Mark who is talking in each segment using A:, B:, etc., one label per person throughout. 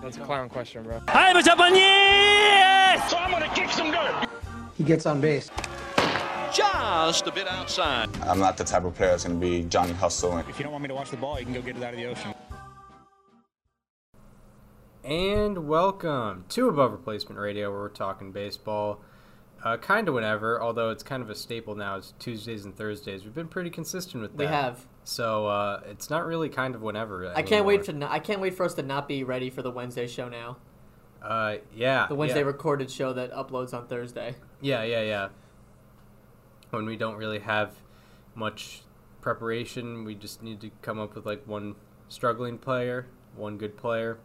A: That's a clown question, bro. I'm a Japanese! So I'm gonna kick some dirt.
B: He gets on base.
C: just a bit outside.
D: I'm not the type of player that's going to be Johnny Hustle.
E: If you don't want me to watch the ball, you can go get it out of the ocean.
F: And welcome to Above Replacement Radio, where we're talking baseball. Uh, kind of whenever, although it's kind of a staple now. It's Tuesdays and Thursdays. We've been pretty consistent with that.
G: We have.
F: So uh, it's not really kind of whenever.
G: I can't wait to. Not, I can't wait for us to not be ready for the Wednesday show now.
F: Uh, yeah.
G: The Wednesday
F: yeah.
G: recorded show that uploads on Thursday.
F: Yeah, yeah, yeah. When we don't really have much preparation, we just need to come up with like one struggling player, one good player.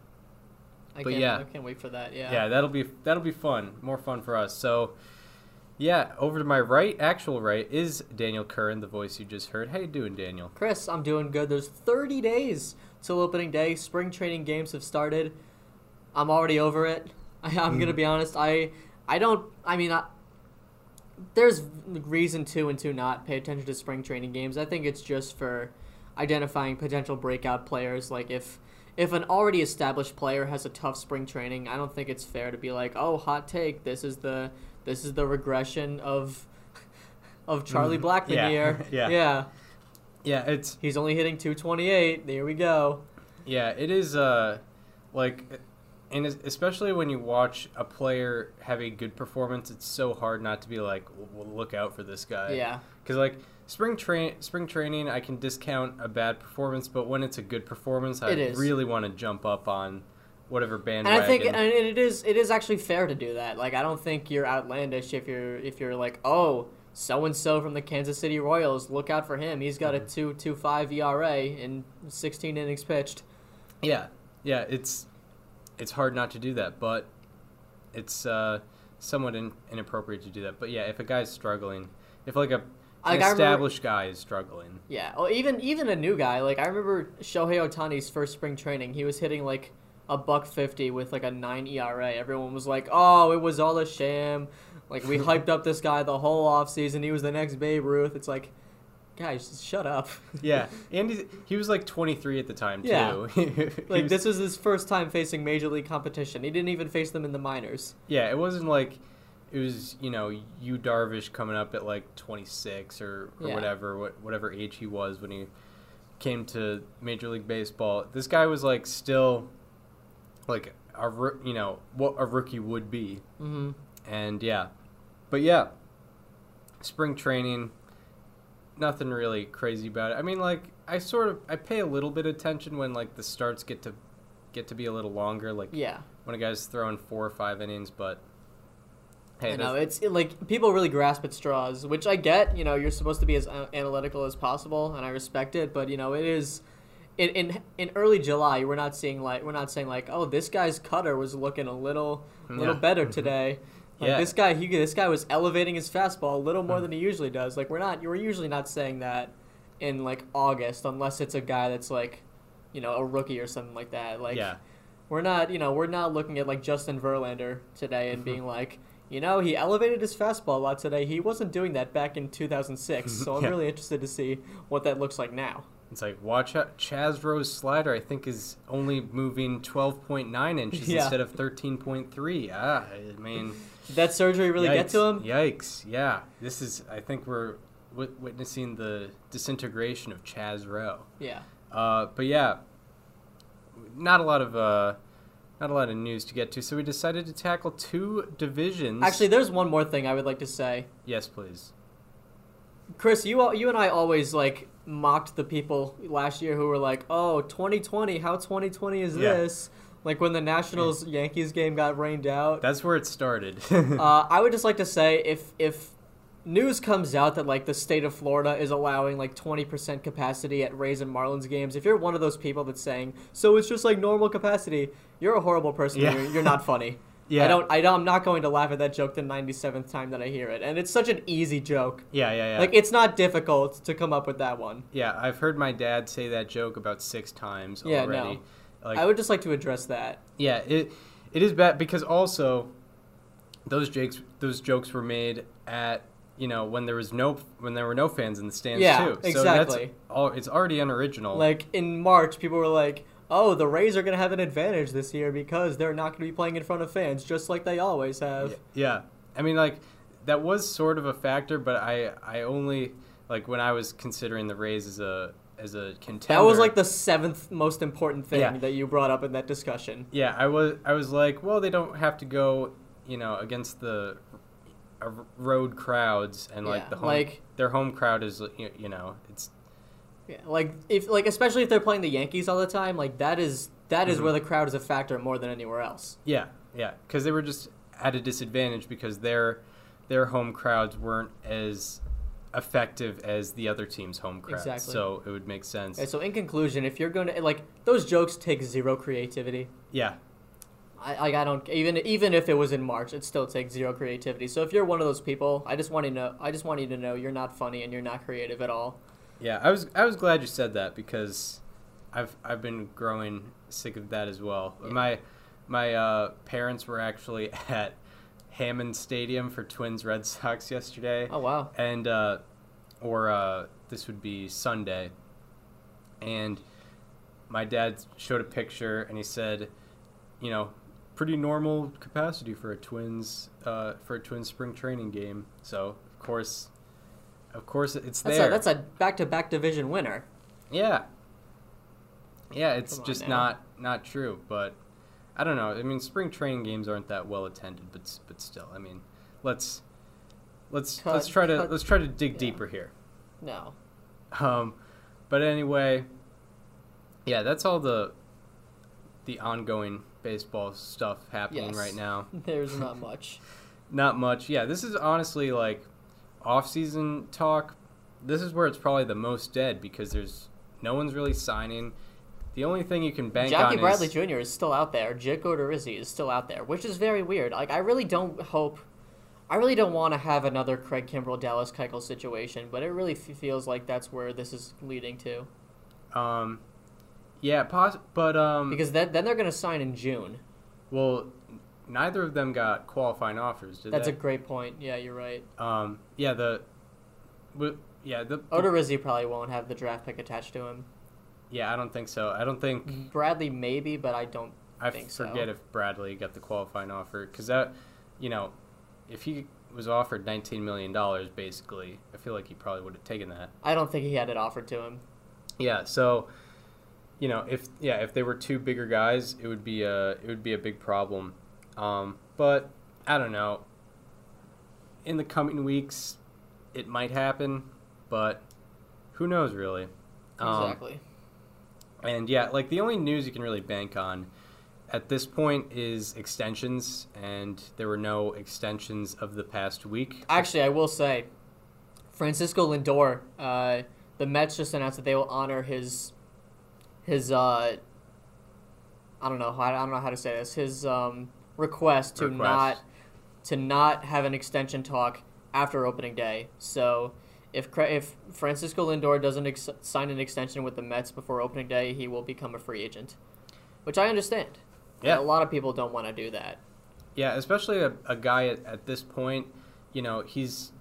G: I
F: But
G: can't,
F: yeah.
G: I can't wait for that. Yeah.
F: Yeah, that'll be that'll be fun. More fun for us. So, yeah, over to my right, actual right, is Daniel Curran, the voice you just heard. How you doing, Daniel?
G: Chris, I'm doing good. There's 30 days till opening day. Spring training games have started. I'm already over it. I, I'm gonna mm. be honest. I I don't. I mean, I, there's reason to and to not pay attention to spring training games. I think it's just for identifying potential breakout players. Like if if an already established player has a tough spring training, I don't think it's fair to be like, oh, hot take. This is the this is the regression of of Charlie Blackmon
F: Yeah.
G: here.
F: Yeah.
G: yeah.
F: Yeah, it's
G: He's only hitting 228. There we go.
F: yeah, it is. Uh, like, and especially when you watch a player have a good performance, it's so hard not to be like, well, look out for this guy.
G: Yeah.
F: Because like spring train spring training, I can discount a bad performance, but when it's a good performance, I really want to jump up on whatever
G: band.
F: And.
G: I think and it is it is actually fair to do that. Like I don't think you're outlandish if you're if you're like, "Oh, so and so from the Kansas City Royals, look out for him. He's got a
F: Mm-hmm.
G: 2.25 ERA in 16 innings pitched."
F: Yeah, yeah, it's it's hard not to do that, but it's uh, somewhat in, inappropriate to do that. But yeah, if a guy's struggling, if like a an
G: Like, I remember-
F: established guy is struggling,
G: Yeah. Well, even even a new guy, like I remember Shohei Ohtani's first spring training, he was hitting like a buck 50 with like a 9 ERA. Everyone was like, "Oh, it was all a sham." Like we hyped up this guy the whole offseason. He was the next Babe Ruth. It's like, guys, shut up.
F: yeah, and he, he was like 23 at the time too.
G: Yeah. Like
F: was-
G: this was his first time facing major league competition. He didn't even face them in the minors.
F: Yeah, it wasn't like it was you know Yu Darvish coming up at like 26 or, or
G: Yeah.
F: whatever what whatever age he was when he came to Major League Baseball. This guy was like still like a you know what a rookie would be,
G: hmm
F: and yeah, but yeah, spring training. Nothing really crazy about it. I mean, like I sort of I pay a little bit of attention when like the starts get to get to be a little longer. Like
G: Yeah.
F: when a guy's throwing four or five innings, but hey,
G: I know it's it, like people really grasp at straws, which I get. You know, you're supposed to be as uh, analytical as possible, and I respect it. But you know, it is in in in early July. We're not seeing like we're not saying like, oh, this guy's cutter was looking a little mm-hmm. little
F: Yeah.
G: better mm-hmm. today. Like
F: Yeah.
G: this guy, he this guy was elevating his fastball a little more mm. than he usually does. Like we're not, we're usually not saying that in like August, unless it's a guy that's like, you know, a rookie or something like that. Like
F: yeah,
G: we're not, you know, we're not looking at like Justin Verlander today and mm-hmm. being like, you know, he elevated his fastball a lot today. He wasn't doing that back in 2006. So I'm
F: Yeah.
G: really interested to see what that looks like now.
F: It's like watch out. Chaz Roe's slider, I think, is only moving twelve point nine inches
G: Yeah.
F: instead of thirteen point three. Ah, I mean,
G: Did that surgery really get to him?
F: Yikes! Yeah, this is. I think we're wit- witnessing the disintegration of Chaz Roe.
G: Yeah.
F: Uh, but yeah, not a lot of uh, not a lot of news to get to. So we decided to tackle two divisions.
G: Actually, there's one more thing I would like to say.
F: yes, please.
G: Chris, you you and I always like mocked the people last year who were like, "Oh, 2020, how 2020 is
F: Yeah.
G: this?" Like when the Nationals Yankees game got rained out.
F: That's where it started.
G: Uh, I would just like to say if if news comes out that like the state of Florida is allowing like 20% capacity at Rays and Marlins games, if you're one of those people that's saying so it's just like normal capacity, you're a horrible person.
F: Yeah.
G: You're, you're not funny.
F: Yeah.
G: I don't. I don't. I'm not going to laugh at that joke the 97th time that I hear it, and it's such an easy joke.
F: yeah, yeah, yeah.
G: Like it's not difficult to come up with that one.
F: Yeah, I've heard my dad say that joke about six times
G: Yeah,
F: already.
G: no.
F: Like,
G: I would just like to address that.
F: yeah, it it is bad because also those jokes those jokes were made at you know when there was no when there were no fans in the stands
G: Yeah,
F: too. So
G: exactly.
F: that's all it's already unoriginal.
G: Like in March, people were like, oh, the Rays are going to have an advantage this year because they're not going to be playing in front of fans, just like they always have.
F: Yeah, I mean, like that was sort of a factor, but I I only like when I was considering the Rays as a as a contender.
G: That was like the seventh most important thing
F: Yeah.
G: that you brought up in that discussion.
F: Yeah, I was I was like, well, they don't have to go, you know, against the uh, road crowds and like
G: Yeah,
F: the home,
G: like-
F: their home crowd is you know it's
G: Yeah, like if like especially if they're playing the Yankees all the time, like that is that is
F: Mhm.
G: where the crowd is a factor more than anywhere else.
F: yeah yeah because they were just at a disadvantage because their their home crowds weren't as effective as the other team's home crowds.
G: Exactly.
F: So it would make sense.
G: So in conclusion, if you're going to like those jokes take zero creativity.
F: yeah,
G: I like I don't even even if it was in March, it still takes zero creativity. So if you're one of those people, I just want to know I just want you to know you're not funny and you're not creative at all.
F: Yeah. I was I was glad you said that because I've I've been growing sick of that as well. My my uh, parents were actually at Hammond Stadium for Twins Red Sox yesterday.
G: Oh wow.
F: and uh, or uh, this would be Sunday, and my dad showed a picture and he said, you know, pretty normal capacity for a Twins uh, for a Twins spring training game. So of course, of course it's
G: That's
F: there.
G: a that's a back to back division winner.
F: yeah, yeah. It's just
G: now.
F: not not true, but. I don't know. I mean, spring training games aren't that well attended, but but still, I mean, let's let's
G: Cut-
F: let's try to let's try to dig
G: yeah.
F: deeper here.
G: No.
F: Um, but anyway, yeah, that's all the the ongoing baseball stuff happening
G: Yes.
F: right now.
G: There's not much.
F: Not much. Yeah, this is honestly like off-season talk. This is where it's probably the most dead because there's no one's really signing. The only thing you can bank
G: Jackie
F: on
G: Bradley
F: is
G: Jr. is still out there. Jake Odorizzi is still out there, which is very weird. Like I really don't hope, I really don't want to have another Craig Kimbrel Dallas Keuchel situation, but it really f- feels like that's where this is leading to.
F: um, yeah, pos- but um,
G: Because then then they're gonna sign in June.
F: well, neither of them got qualifying offers, did
G: That's
F: they?
G: a great point. Yeah, you're right.
F: um, yeah, the, w- yeah, the, the
G: Odorizzi probably won't have the draft pick attached to him.
F: Yeah, I don't think so. I don't think
G: Bradley maybe, but I don't
F: I
G: think so.
F: forget if Bradley got the qualifying offer because that, you know, if he was offered nineteen million dollars, basically, I feel like he probably would have taken that.
G: I don't think he had it offered to him.
F: Yeah, so, you know, if yeah, if they were two bigger guys, it would be a it would be a big problem. Um, but I don't know. In the coming weeks, it might happen, but who knows really? Um,
G: Exactly.
F: And yeah, like the only news you can really bank on at this point is extensions, and there were no extensions of the past week.
G: Actually, I will say, Francisco Lindor, uh, the Mets just announced that they will honor his, his, uh, I don't know, I don't know how to say this, his um, request to
F: Request.
G: not, to not have an extension talk after opening day. So, if if Francisco Lindor doesn't ex- sign an extension with the Mets before opening day, he will become a free agent, which I understand. And
F: Yeah.
G: a lot of people don't want to do that.
F: Yeah, especially a, a guy at, at this point, you know, he's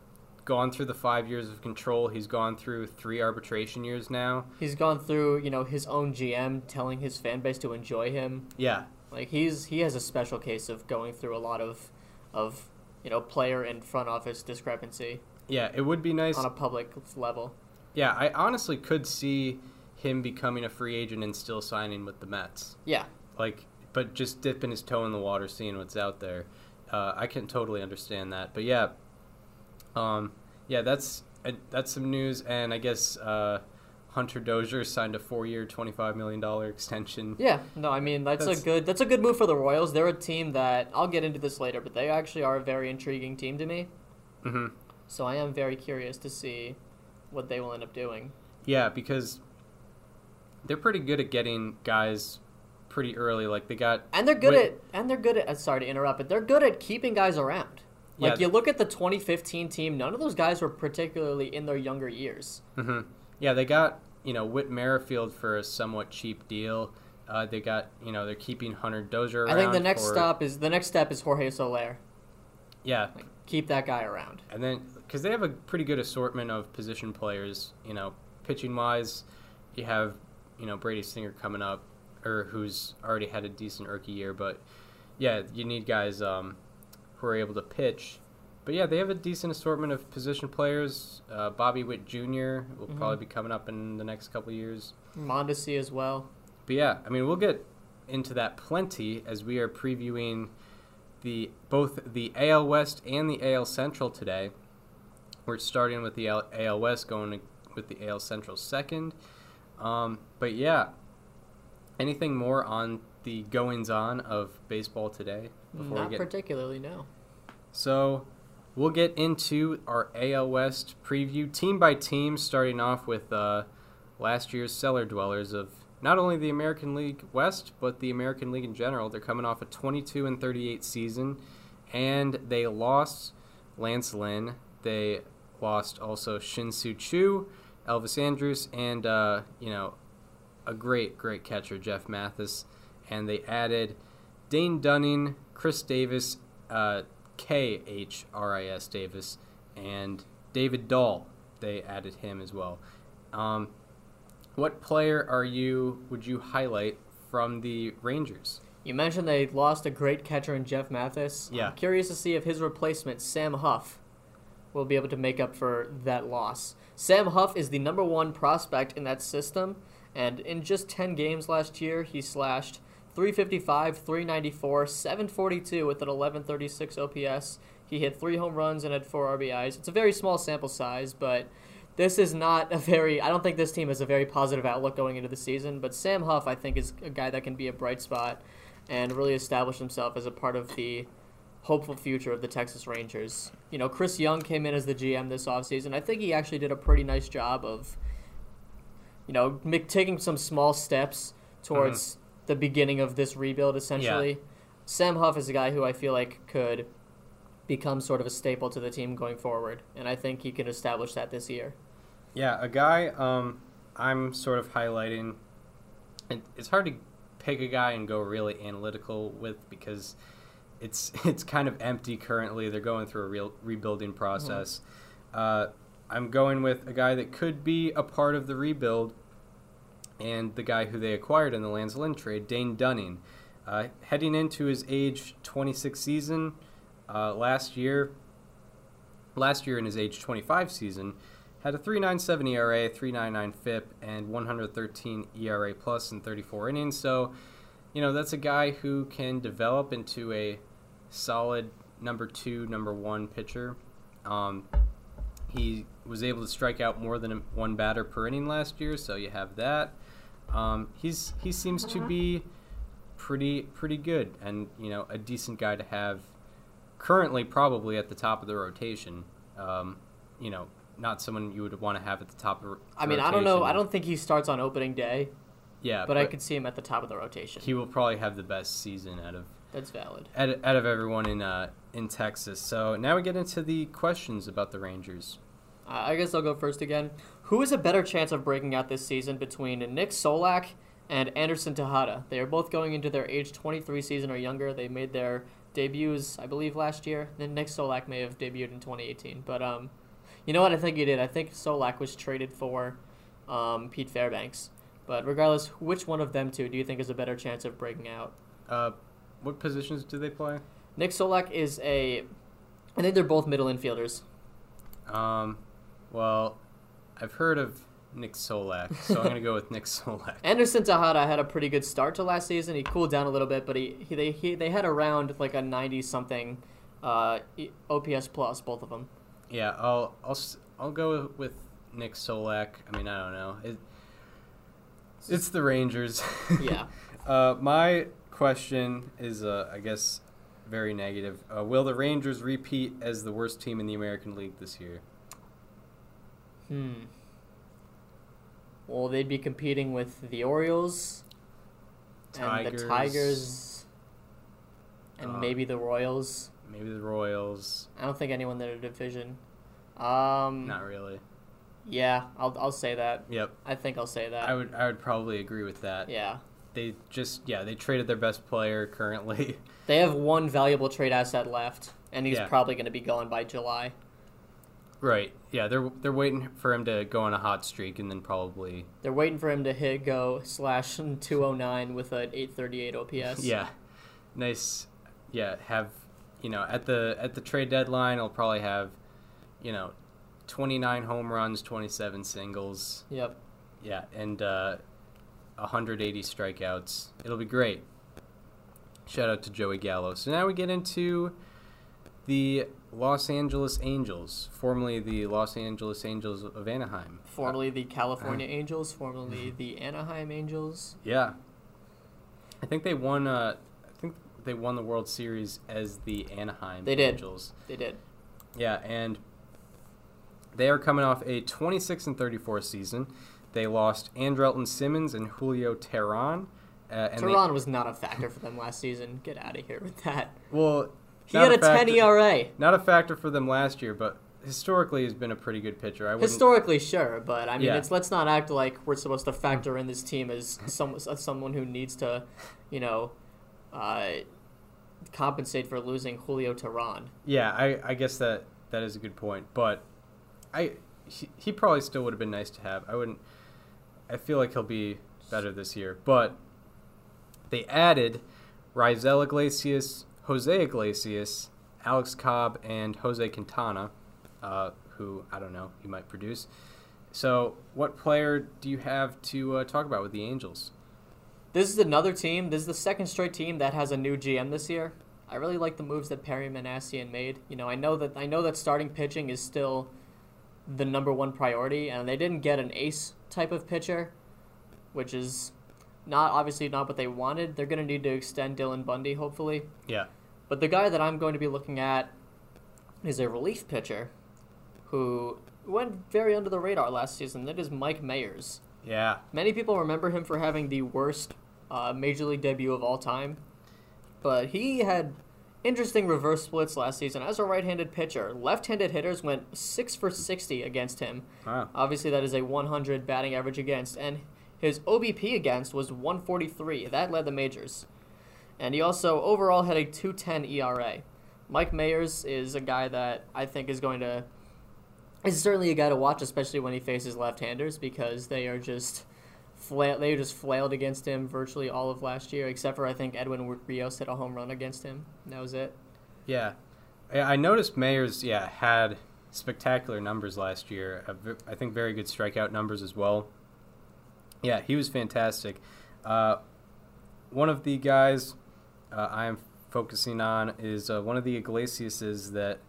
F: gone through the five years of control. He's gone through three arbitration years now.
G: He's gone through, you know, his own GM telling his fan base to enjoy him.
F: Yeah,
G: Like he's he has a special case of going through a lot of of you know player and front office discrepancy
F: yeah, it would be nice.
G: on a public level.
F: Yeah, I honestly could see him becoming a free agent and still signing with the Mets.
G: Yeah,
F: Like, but just dipping his toe in the water, seeing what's out there. Uh, I can totally understand that. But yeah, um, yeah, that's uh, that's some news, and I guess uh, Hunter Dozier signed a four-year, twenty-five million dollar extension.
G: yeah. No, I mean that's,
F: That's-
G: a good that's a good move for the Royals. They're a team that I'll get into this later, but they actually are a very intriguing team to me.
F: hmm
G: So I am very curious to see what they will end up doing.
F: Yeah, because they're pretty good at getting guys pretty early. Like they got
G: And they're good at and they're good at uh, sorry to interrupt, but they're good at keeping guys around. Like
F: Yeah.
G: you look at the 2015 team, none of those guys were particularly in their younger years.
F: hmm Yeah, they got you know Whit Merrifield for a somewhat cheap deal. Uh, they got you know they're keeping Hunter Dozier. Around.
G: I think the next
F: for-
G: stop is the next step is Jorge Soler.
F: Yeah,
G: Keep that guy around.
F: and then because they have a pretty good assortment of position players. You know, pitching wise, you have you know Brady Singer coming up. or who's already had a decent rookie year. But yeah, you need guys um, who are able to pitch. But yeah, they have a decent assortment of position players. Uh, Bobby Witt Jr. will
G: Mm-hmm.
F: probably be coming up in the next couple years.
G: Mondesi as well.
F: But yeah, I mean, we'll get into that plenty as we are previewing the both the AL West and the AL Central today. We're starting with the AL West, going with the AL Central second. Um, but yeah, anything more on the goings on of baseball today before
G: Not
F: we get
G: particularly, no.
F: so we'll get into our AL West preview team by team, starting off with uh, last year's cellar dwellers of not only the American League West but the American League in general. They're coming off a 22 and 38 season, and they lost Lance Lynn. They lost also Shin-Soo Choo, Elvis Andrus, and uh, you know a great, great catcher, Jeff Mathis. And they added Dane Dunning, Khris Davis, uh, K H R I S Davis, and David Dahl. They added him as well. Um, what player are you? Would you highlight from the Rangers?
G: You mentioned they lost a great catcher in Jeff Mathis.
F: Yeah.
G: I'm curious to see if his replacement, Sam Huff, will be able to make up for that loss. Sam Huff is the number one prospect in that system, and in just 10 games last year, he slashed 355, 394, 742 with an 1136 OPS. He hit three home runs and had four RBIs. It's a very small sample size, but this is not a very. I don't think this team has a very positive outlook going into the season. But Sam Huff, I think, is a guy that can be a bright spot and really establish himself as a part of the hopeful future of the Texas Rangers. You know, Chris Young came in as the GM this offseason. I think he actually did a pretty nice job of, you know, taking some small steps towards mm-hmm. The beginning of this rebuild, essentially. Sam Huff is a guy who I feel like could become sort of a staple to the team going forward, and I think he can establish that this year.
F: Yeah, a guy um, I'm sort of highlighting. It, it's hard to pick a guy and go really analytical with because it's it's kind of empty currently. They're going through a real rebuilding process. Uh, I'm going with a guy that could be a part of the rebuild, and the guy who they acquired in the Lance Lynn trade, Dane Dunning. Uh, heading into his age 26 season, uh, last year, last year in his age 25 season, had a 3.97 ERA, 3.99 FIP, and 113 ERA plus in 34 innings. So, you know, that's a guy who can develop into a solid number two, number one pitcher. Um, he was able to strike out more than one batter per inning last year, so you have that. Um, he's he seems to be pretty pretty good, and you know, a decent guy to have. Currently, probably at the top of the rotation. Um, you know, not someone you would want to have at the top of the
G: I mean, I don't know. I don't think he starts on opening day,
F: Yeah,
G: but, I could see him at the top of the rotation.
F: He will probably have the best season out of
G: That's valid.
F: out of, out of everyone in uh, in Texas. So now we get into the questions about the Rangers.
G: Uh, I guess I'll go first again. Who is a better chance of breaking out this season between Nick Solak and Anderson Tejeda? They are both going into their age 23 season or younger. They made their debuts, I believe, last year. Then Nick Solak may have debuted in 2018. But um, you know what? I think he did. I think Solak was traded for um, Pete Fairbanks. But regardless, which one of them two do you think is a better chance of breaking out?
F: Uh, what positions do they play?
G: Nick Solak is a. I think they're both middle infielders.
F: Um, well, I've heard of Nick Solak, so I'm gonna go with Nick Solak.
G: Anderson Tejeda had a pretty good start to last season. He cooled down a little bit, but he, he they he, they had around like a ninety something uh, OPS plus both of them.
F: Yeah, I'll I'll I'll go with Nick Solak. I mean, I don't know. It, it's the Rangers.
G: Yeah.
F: uh, my question is, uh, I guess, very negative. Uh, will the Rangers repeat as the worst team in the American League this year?
G: Hmm. Well, they'd be competing with the Orioles and the
F: Tigers.
G: Tigers and
F: Uh,
G: maybe the Royals.
F: Maybe the Royals.
G: I don't think anyone in their division. Um.
F: Not really.
G: Yeah, I'll I'll say that.
F: Yep.
G: I think I'll say that.
F: I would I would probably agree with that.
G: Yeah.
F: They just yeah they traded their best player currently.
G: They have one valuable trade asset left, and he's
F: Yeah.
G: probably going to be gone by July.
F: Right. Yeah, they're they're waiting for him to go on a hot streak and then probably
G: They're waiting for him to hit go slash 209 with an 838 OPS.
F: yeah, nice. Yeah, have you know at the at the trade deadline, I'll probably have you know 29 home runs, 27 singles.
G: Yep.
F: Yeah, and uh, 180 strikeouts. It'll be great. Shout out to Joey Gallo. So now we get into the Los Angeles Angels, formerly the Los Angeles Angels of Anaheim.
G: Formerly the California Angels, formerly the Anaheim Angels.
F: Yeah, I think they won. Uh, I think they won the World Series as the Anaheim
G: They did.
F: Angels.
G: They did.
F: Yeah, and they are coming off a 26 and 34 season. They lost Andrelton Simmons and Julio Teheran. Uh, and they-
G: Teheran was not a factor for them last season. Get out of here with that.
F: well,
G: He had a 10 ERA.
F: Not a factor for them last year, but historically he's been a pretty good pitcher. I.
G: Historically, sure, but I mean,
F: Yeah.
G: it's let's not act like we're supposed to factor in this team as some as someone who needs to, you know, uh, compensate for losing Julio Teheran.
F: yeah, I, I guess that that is a good point, but I he, he probably still would have been nice to have. I wouldn't. I feel like he'll be better this year, but they added Raisel Iglesias, Jose Iglesias, Alex Cobb, and Jose Quintana, uh, who I don't know he might produce. So, what player do you have to uh, talk about with the Angels?
G: This is another team. This is the second straight team that has a new GM this year. I really like the moves that Perry Minasian made. You know, I know that I know that starting pitching is still the number one priority, and they didn't get an ace type of pitcher, which is not obviously not what they wanted. They're going to need to extend Dylan Bundy, hopefully.
F: Yeah,
G: But the guy that I'm going to be looking at is a relief pitcher who went very under the radar last season. That is Mike Mayers.
F: yeah,
G: Many people remember him for having the worst uh, major league debut of all time, but he had interesting reverse splits last season as a right-handed pitcher. Left-handed hitters went six for sixty against him.
F: wow,
G: Obviously, that is a 100 batting average against, and his OBP against was 143. That led the majors, and he also overall had a 210 ERA. Mike Mayers is a guy that I think is going to is certainly a guy to watch, especially when he faces left-handers because they are just flail. They just flailed against him virtually all of last year, except for I think Edwin Rios hit a home run against him. That was it.
F: yeah. I noticed Mayers, yeah, had spectacular numbers last year. I think very good strikeout numbers as well. Yeah, he was fantastic. Uh, one of the guys uh, I am focusing on is uh, one of the Iglesiases that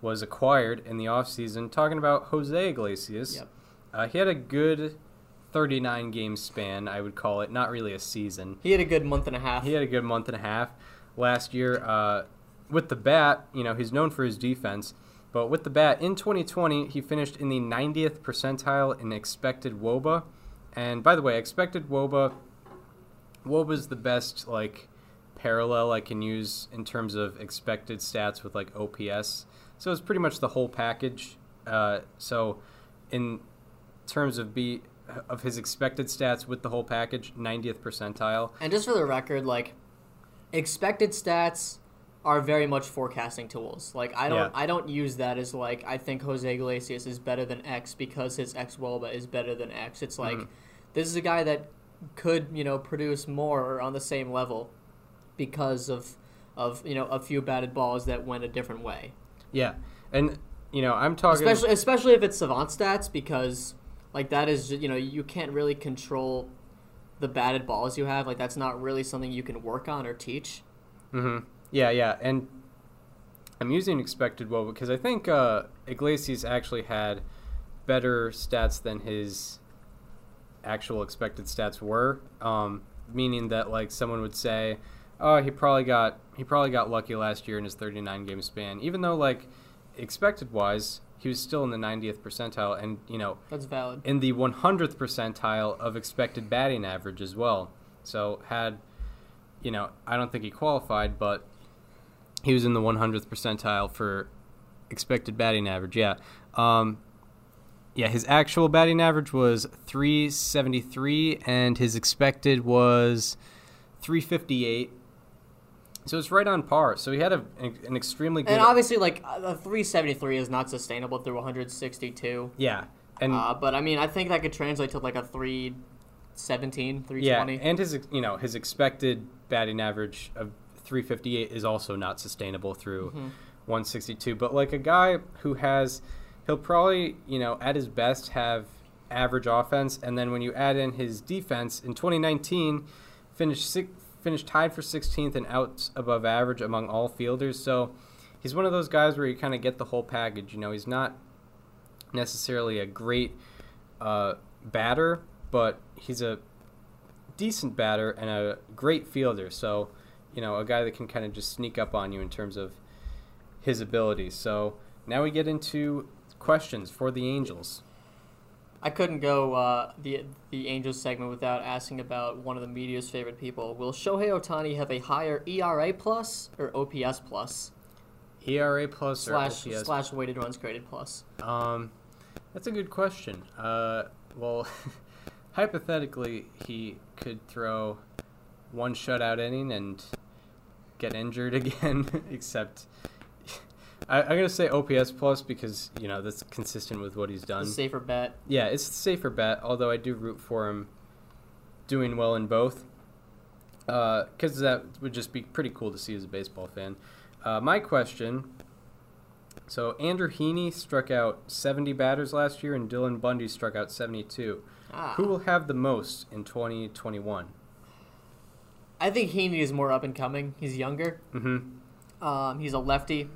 F: was acquired in the offseason. Talking about Jose Iglesias.
G: Yep.
F: Uh, he had a good 39 game span, I would call it. Not really a season.
G: He had a good month and a half.
F: He had a good month and a half last year. Uh, with the bat, you know, he's known for his defense, but with the bat in 2020, he finished in the 90th percentile in expected WOBA. And by the way, I expected WOBA, WOBA is the best like parallel I can use in terms of expected stats with like OPS. So it's pretty much the whole package. Uh, so in terms of be of his expected stats with the whole package, 90th percentile.
G: And just for the record, like expected stats are very much forecasting tools. Like I don't
F: Yeah.
G: I don't use that as like I think Jose Iglesias is better than X because his X Woba is better than X. It's like this is a guy that could, you know, produce more on the same level because of of, you know, a few batted balls that went a different way.
F: Yeah, and you know I'm talking.
G: Especially especially if it's savant stats because like that is you know, you can't really control the batted balls you have. Like that's not really something you can work on or teach.
F: Mm-hmm. Yeah, yeah, and I'm using expected woe because I think uh, Iglesias actually had better stats than his actual expected stats were. Um, meaning that like someone would say, "Oh, he probably got he probably got lucky last year in his 39 game span," even though like expected wise he was still in the 90th percentile, and you know
G: That's valid.
F: in the 100th percentile of expected batting average as well. So had, you know, I don't think he qualified, but he was in the 100th percentile for expected batting average. Yeah. Um, yeah, his actual batting average was 373 and his expected was 358. So it's right on par. So he had a, an, extremely good.
G: And obviously, like a 373 is not sustainable through 162.
F: yeah, and
G: Uh, but I mean, I think that could translate to like a 317,
F: yeah,
G: 320.
F: and his you know his expected batting average of 358 is also not sustainable through 162. But like a guy who has, he'll probably you know at his best have average offense, and then when you add in his defense in 2019, finished six, finished tied for 16th and outs above average among all fielders. So he's one of those guys where you kind of get the whole package. You know, he's not necessarily a great uh, batter, but he's a decent batter and a great fielder. So, you know, a guy that can kind of just sneak up on you in terms of his abilities. So now we get into questions for the Angels.
G: I couldn't go uh, the the Angels segment without asking about one of the media's favorite people. Will Shohei Ohtani have a higher ERA plus or OPS plus
F: ERA plus or
G: slash
F: OPS?
G: slash weighted runs created plus?
F: Um, that's a good question. Uh, well, hypothetically, he could throw one shutout inning and get injured again. Except, I, I'm gonna say OPS plus because you know that's consistent with what he's
G: A
F: done.
G: safer bet.
F: Yeah, it's the safer bet. Although I do root for him doing well in both, because that would just be pretty cool to see as a baseball fan. Uh, my question. So Andrew Heaney struck out 70 batters last year, and Dylan Bundy struck out 72.
G: Ah.
F: Who will have the most in 2021?
G: I think Heaney is more up and coming. He's younger.
F: Mm-hmm.
G: Um, he's a lefty,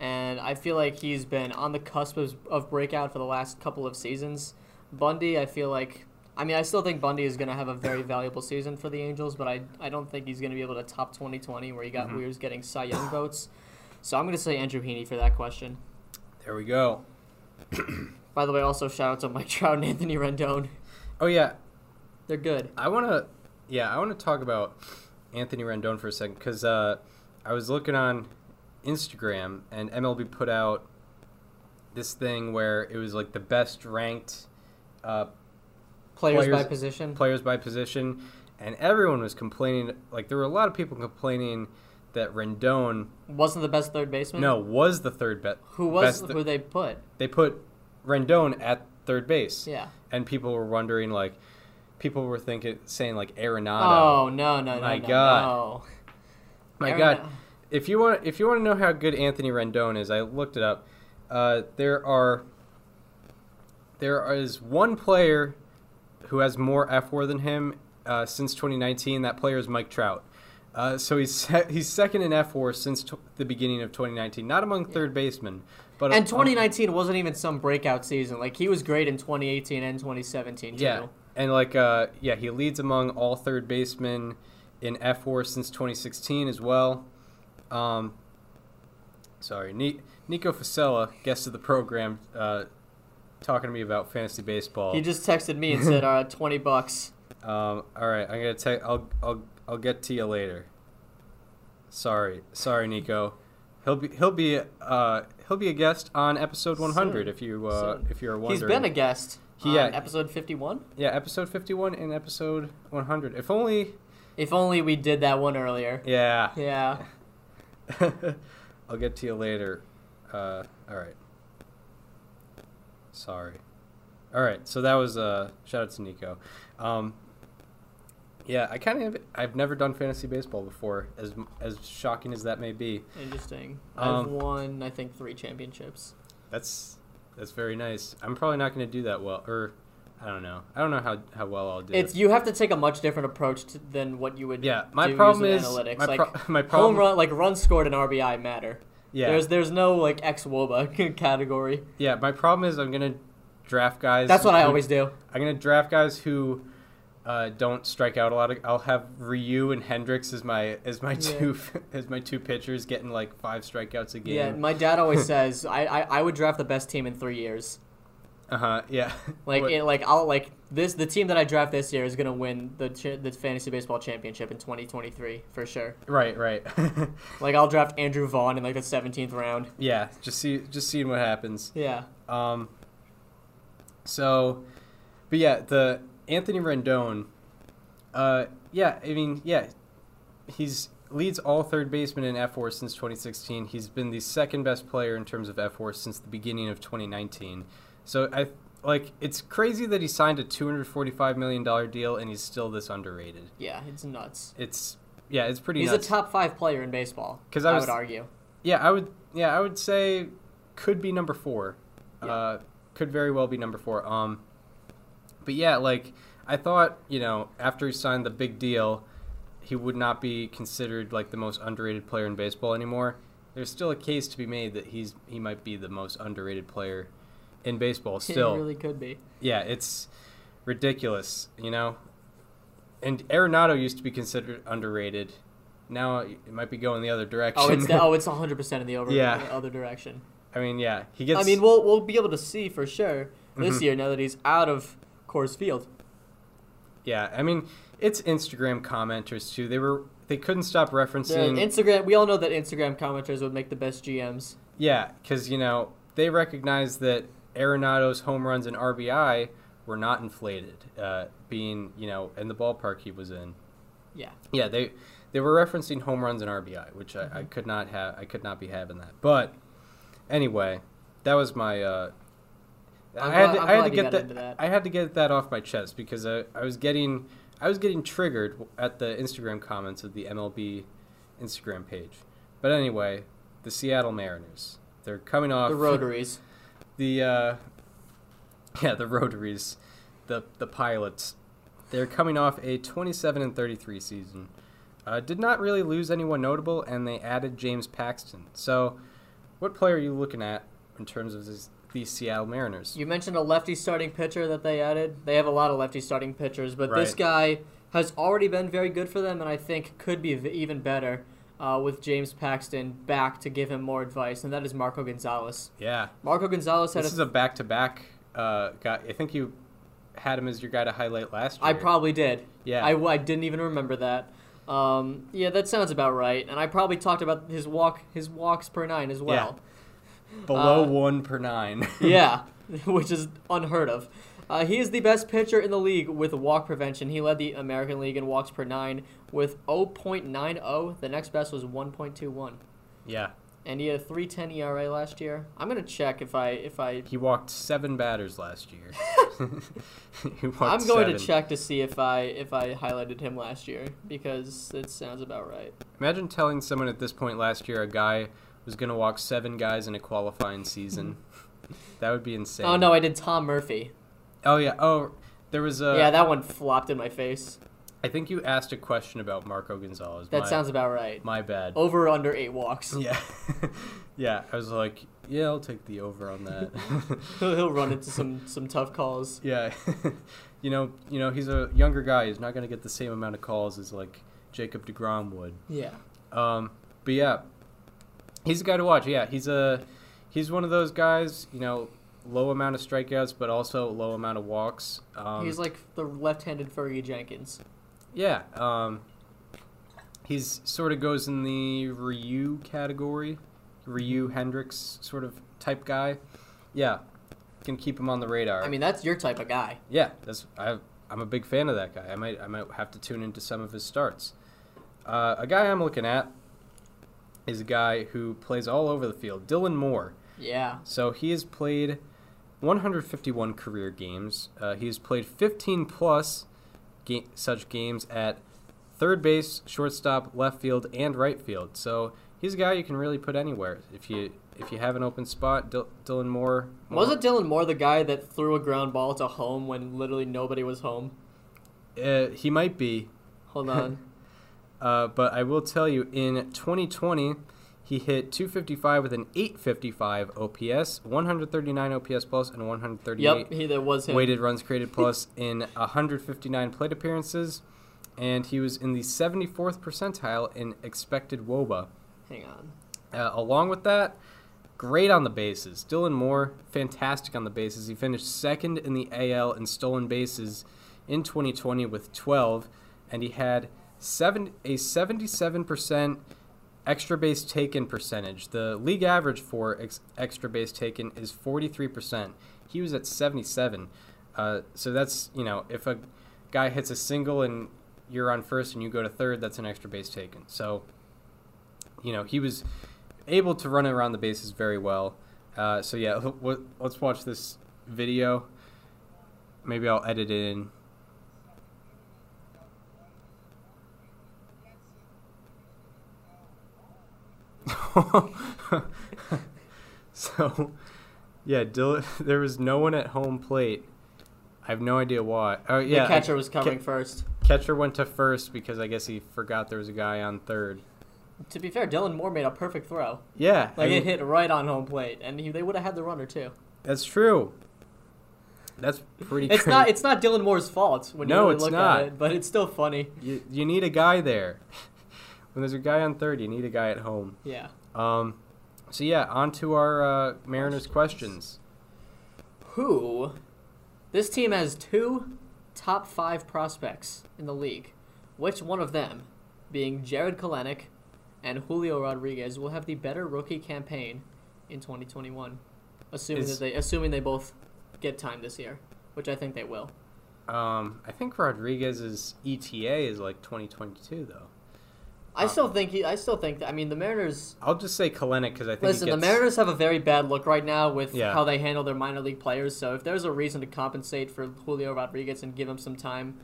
G: and I feel like he's been on the cusp of, of breakout for the last couple of seasons. Bundy, I feel like, I mean, I still think Bundy is going to have a very valuable season for the Angels, but I, I don't think he's going to be able to top 2020 where he got we was getting Cy Young votes. So I'm going to say Andrew Heaney for that question.
F: There we go.
G: By the way, also shout out to Mike Trout and Anthony Rendon.
F: Oh yeah,
G: They're good.
F: I want to, yeah, I want to talk about Anthony Rendon for a second because uh, I was looking on Instagram and MLB put out this thing where it was like the best ranked uh,
G: Players, by position.
F: players by position, and everyone was complaining. Like there were a lot of people complaining that Rendon
G: Wasn't the best third baseman?
F: no was the third bet.
G: Who was
F: best
G: who they put?
F: they put Rendon at third base.
G: Yeah.
F: and people were wondering like, people were thinking saying like Arenado.
G: Oh no no no
F: My
G: no,
F: God.
G: no.
F: My
G: Aaron-
F: God, if you want if you want to know how good Anthony Rendon is, I looked it up. Uh, there are there is one player who has more fWAR than him uh, since 2019. That player is Mike Trout. Uh, so he's he's second in fWAR since t- the beginning of 2019. Not among third basemen, but
G: And
F: um,
G: 2019 wasn't even some breakout season. Like he was great in 2018 and 2017 too.
F: Yeah, and like uh, yeah, he leads among all third basemen in fWAR since 2016 as well. Um, sorry, Ni- Nico Facella, guest of the program, uh, talking to me about fantasy baseball.
G: He just texted me and said, "Uh, 20 bucks."
F: um, all right, I'm gonna take. I'll I'll I'll get to you later. Sorry, sorry, Nico. He'll be he'll be uh he'll be a guest on episode 100
G: Soon.
F: if you uh
G: Soon.
F: if you're wondering.
G: He's been a guest.
F: Yeah.
G: episode 51.
F: yeah, episode 51 and episode 100. If only.
G: If only we did that one earlier.
F: Yeah.
G: Yeah.
F: I'll get to you later. Uh, all right. Sorry. All right. So that was uh, shout out to Nico. Um, yeah, I kind of I've never done fantasy baseball before, as as shocking as that may be.
G: Interesting. I've
F: Um,
G: won, I think, three championships.
F: That's that's very nice. I'm probably not going to do that well, or I don't know. I don't know how, how well I'll do.
G: It's you have to take a much different approach to, than what you would.
F: Yeah, my
G: do
F: problem is-
G: analytics.
F: my
G: like
F: pro- my problem-
G: home run, like runs scored and RBI matter.
F: yeah,
G: There's there's no like ex woba category.
F: yeah. My problem is I'm going to draft guys.
G: That's what I always do.
F: I'm gonna draft guys who uh, don't strike out a lot. Of, I'll have Ryu and Hendricks as my as my
G: Yeah.
F: two as my two pitchers, getting like five strikeouts a game.
G: Yeah, my dad always says I, I, I would draft the best team in three years.
F: Uh huh. Yeah.
G: Like it, like I'll like this the team that I draft this year is gonna win the ch- the fantasy baseball championship in 2023 for sure.
F: right. Right.
G: Like I'll draft Andrew Vaughn in like the 17th round.
F: yeah. Just see just seeing what happens.
G: Yeah.
F: Um. So, but yeah, the Anthony Rendon. Uh, yeah, I mean, yeah, he's leads all third basemen in fWAR since 2016. He's been the second best player in terms of fWAR since the beginning of 2019. So I like it's crazy that he signed a 245 million dollar deal and he's still this underrated.
G: Yeah, it's nuts.
F: It's yeah, it's pretty
G: He's
F: nuts.
G: a top five player in baseball.
F: 'Cause I
G: I,
F: was-
G: would argue.
F: Yeah, I would. Yeah, I would say could be number four.
G: Yeah.
F: Uh, could very well be number four. Um, but yeah, like I thought, you know, after he signed the big deal, he would not be considered like the most underrated player in baseball anymore. There's still a case to be made that he's he might be the most underrated player in baseball. Still,
G: it really could be.
F: yeah, it's ridiculous, you know. And Arenado used to be considered underrated. Now it might be going the other direction.
G: Oh, it's oh, it's 100 percent in the over
F: Yeah.
G: the other direction.
F: I mean, yeah, he gets.
G: I mean, we'll we'll be able to see for sure this
F: Mhm.
G: year now that he's out of Coors Field.
F: yeah, I mean, it's Instagram commenters too. They were they couldn't stop referencing.
G: Instagram, we all know that Instagram commenters would make the best GMs.
F: yeah, because you know they recognize that Arenado's home runs and RBI were not inflated, uh, being you know in the ballpark he was in.
G: Yeah.
F: Yeah, they they were referencing home runs and RBI, which I,
G: Mm-hmm.
F: I could not have. I could not be having that. But anyway, that was my. Uh, I had to,
G: I'm
F: had to get that,
G: that.
F: I had to get that off my chest because I, I was getting I was getting triggered at the Instagram comments of the MLB Instagram page. But anyway, the Seattle Mariners. They're coming off
G: The Rotaries.
F: The uh, yeah the Rotaries, the the Pilots. They're coming off a 27 and 33 season. Uh, did not really lose anyone notable, and they added James Paxton. So, what player are you looking at in terms of this, these Seattle Mariners?
G: You mentioned a lefty starting pitcher that they added. They have a lot of lefty starting pitchers, but this guy has already been very good for them, and I think could be even better uh, with James Paxton back to give him more advice, and that is Marco Gonzalez.
F: yeah,
G: Marco Gonzalez had
F: this
G: a
F: is a back-to-back uh, guy. I think you had him as your guy to highlight last year.
G: I probably did.
F: Yeah.
G: I, I didn't even remember that. Um, yeah, that sounds about right. And I probably talked about his walk, his walks per nine as well.
F: below
G: uh,
F: one per nine.
G: Yeah, which is unheard of. Uh, he is the best pitcher in the league with walk prevention. He led the American League in walks per nine with 0.90. The next best was 1.21,
F: yeah,
G: and he had a 3.10 ERA last year. I'm gonna check if I if I.
F: he walked seven batters last year. He walked
G: I'm going
F: seven.
G: to check to see if I if I highlighted him last year because it sounds about right.
F: Imagine telling someone at this point last year a guy was going to walk seven guys in a qualifying season. that would be insane.
G: Oh no, I did Tom Murphy.
F: Oh yeah. Oh, there was a.
G: yeah, that one flopped in my face.
F: I think you asked a question about Marco Gonzalez.
G: That
F: my,
G: sounds about right.
F: my bad.
G: Over or under eight walks.
F: Yeah. yeah. I was like, yeah, I'll take the over on that.
G: He'll, he'll run into some some tough calls.
F: yeah. you know, you know, he's a younger guy. He's not going to get the same amount of calls as like Jacob Degrom would.
G: Yeah.
F: Um, but yeah, he's a guy to watch. Yeah, he's a he's one of those guys. You know, low amount of strikeouts, but also low amount of walks. Um,
G: He's like the left-handed Fergie Jenkins.
F: yeah. Um, he's sort of goes in the Ryu category, Ryu Hendricks sort of type guy. Yeah, can keep him on the radar.
G: I mean, that's your type of guy.
F: Yeah, that's I. I'm a big fan of that guy. I might I might have to tune into some of his starts. Uh, a guy I'm looking at is a guy who plays all over the field, Dylan Moore.
G: Yeah.
F: So he has played 151 career games. Uh, he has played 15 plus ga- such games at third base, shortstop, left field, and right field. So he's a guy you can really put anywhere if you if you have an open spot. Dil- Dylan Moore.
G: Wasn't Dylan Moore the guy that threw a ground ball to home when literally nobody was home?
F: Uh, he might be.
G: Hold on.
F: Uh, but I will tell you, in 2020, he hit 255 with an 855 OPS, 139 OPS plus, and 138
G: yep, he that was him.
F: weighted runs created plus in 159 plate appearances, and he was in the 74th percentile in expected WOBA.
G: Hang on.
F: Uh, along with that, great on the bases. Dylan Moore, fantastic on the bases. He finished second in the AL in stolen bases in 2020 with 12, and he had seven a 77% extra base taken percentage. The league average for ex- extra base taken is 43%. He was at 77. Uh, so that's you know if a guy hits a single and you're on first and you go to third, that's an extra base taken. So you know, he was able to run around the bases very well. Uh, so yeah, let's watch this video. Maybe I'll edit it in. so, yeah, Dylan, there was no one at home plate. I have no idea why. Oh yeah,
G: the catcher was coming
F: ca-
G: first.
F: catcher went to first because I guess he forgot there was a guy on third.
G: To be fair, Dylan Moore made a perfect throw.
F: Yeah,
G: Like
F: I mean,
G: it hit right on home plate, and he, they would have had the runner too.
F: that's true. That's pretty.
G: It's
F: crazy.
G: not. It's not Dylan Moore's fault when you
F: No,
G: really
F: it's
G: look
F: not.
G: at it, but it's still funny.
F: You, you need a guy there. When there's a guy on third, you need a guy at home.
G: Yeah.
F: Um, so yeah, on to our uh, Mariners questions.
G: Who? This team has two top five prospects in the league. Which one of them, being Jarred Kelenic and Julio Rodriguez, will have the better rookie campaign in 2021? Assuming
F: Is-
G: that they assuming they both get time this year, which I think they will.
F: Um, I think Rodriguez's ETA is like 2022 though.
G: I still think he. I still think. That, I mean, the Mariners.
F: I'll just say Kelenic because I think
G: Listen,
F: he
G: the Mariners have a very bad look right now with
F: Yeah.
G: how they handle their minor league players. So if there's a reason to compensate for Julio Rodriguez and give him some time,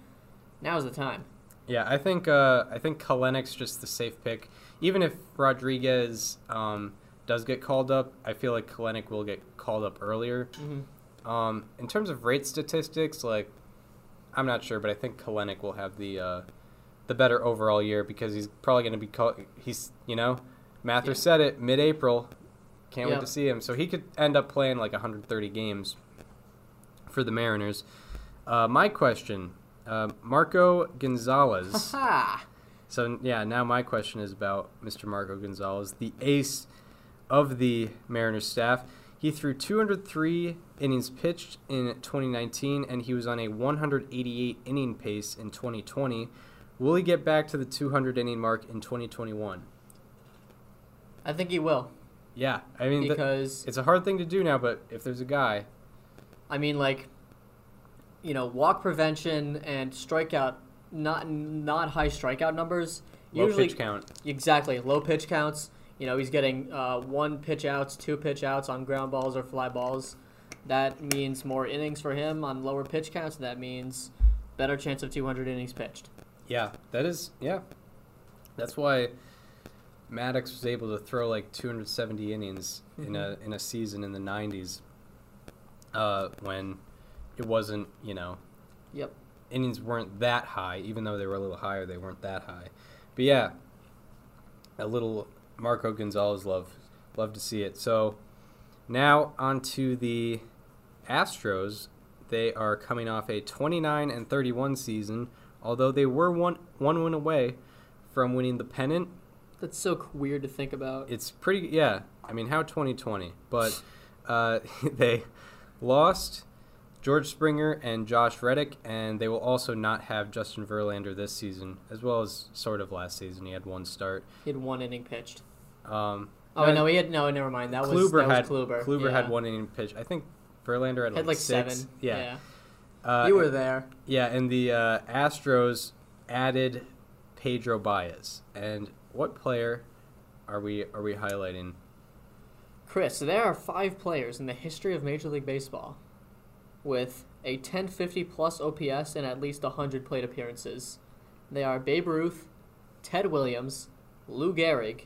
G: now's the time.
F: Yeah, I think uh, I think Kelenic's just the safe pick. Even if Rodriguez um, does get called up, I feel like Kelenic will get called up earlier.
G: Mhm.
F: Um, in terms of rate statistics, like I'm not sure, but I think Kelenic will have the uh, the better overall year because he's probably going to be call- he's you know Mather
G: Yeah.
F: said it mid-April. Can't wait to see him. So he could end up playing like 130 games for the Mariners. Uh, my question, uh, Marco Gonzalez. So yeah, now my question is about Mr. Marco Gonzalez, the ace of the Mariners staff. He threw 203 innings pitched in 2019, and he was on a 188 inning pace in 2020. Will he get back to the 200 inning mark in 2021?
G: I think he will
F: Yeah, I mean,
G: because
F: it's a hard thing to do now, but if there's a guy,
G: I mean, like, you know, walk prevention and strikeout, not not high strikeout numbers.
F: low
G: usually,
F: pitch count.
G: exactly low pitch counts. You know, he's getting uh, one pitch outs, two pitch outs on ground balls or fly balls. That means more innings for him on lower pitch counts. That means better chance of 200 innings pitched.
F: Yeah, that is yeah. That's why Maddux was able to throw like 270 innings in a in a season in the 90s. Uh, when it wasn't, you know,
G: Yep.
F: innings weren't that high, even though they were a little higher, they weren't that high. But yeah, a little Marco Gonzalez love, love to see it. So now on to the Astros. They are coming off a 29 and 31 season, although they were one one win away from winning the pennant.
G: That's so weird to think about.
F: It's pretty, yeah. I mean, how 2020? But uh, they lost George Springer and Josh Reddick, and they will also not have Justin Verlander this season, as well as sort of last season. He had one start.
G: He had one inning pitched.
F: Um,
G: Oh
F: no,
G: no, he had no. Never mind. That was
F: Kluber
G: that
F: had
G: was Kluber.
F: Kluber had one inning pitch. I think Verlander had,
G: Had
F: like,
G: like
F: six.
G: seven.
F: Yeah.
G: yeah.
F: Uh,
G: you were there.
F: Yeah, and the uh, Astros added Pedro Baez. And what player are we are we highlighting?
G: Chris, there are five players in the history of Major League Baseball with a 1050 plus OPS and at least 100 plate appearances. They are Babe Ruth, Ted Williams, Lou Gehrig,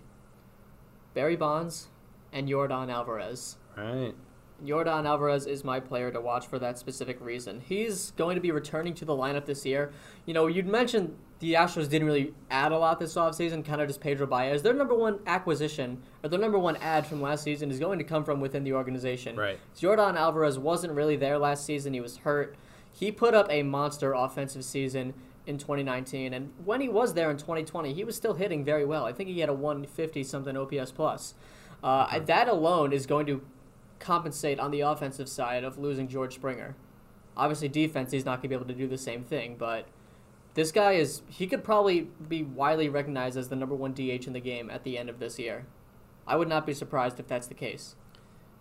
G: Barry Bonds, and Yordan Alvarez.
F: Right.
G: Yordan Alvarez is my player to watch for that specific reason. He's going to be returning to the lineup this year. You know, you'd mentioned the Astros didn't really add a lot this offseason, kind of just Pedro Baez. Their number one acquisition, or their number one ad from last season, is going to come from within the organization.
F: Right.
G: Yordan Alvarez wasn't really there last season, he was hurt. He put up a monster offensive season in 2019, and when he was there in 2020, he was still hitting very well. I think he had a 150 something OPS plus. Uh, That alone is going to compensate on the offensive side of losing George Springer. Obviously, defense, he's not going to be able to do the same thing, but this guy is, he could probably be widely recognized as the number one DH in the game at the end of this year. I would not be surprised if that's the case.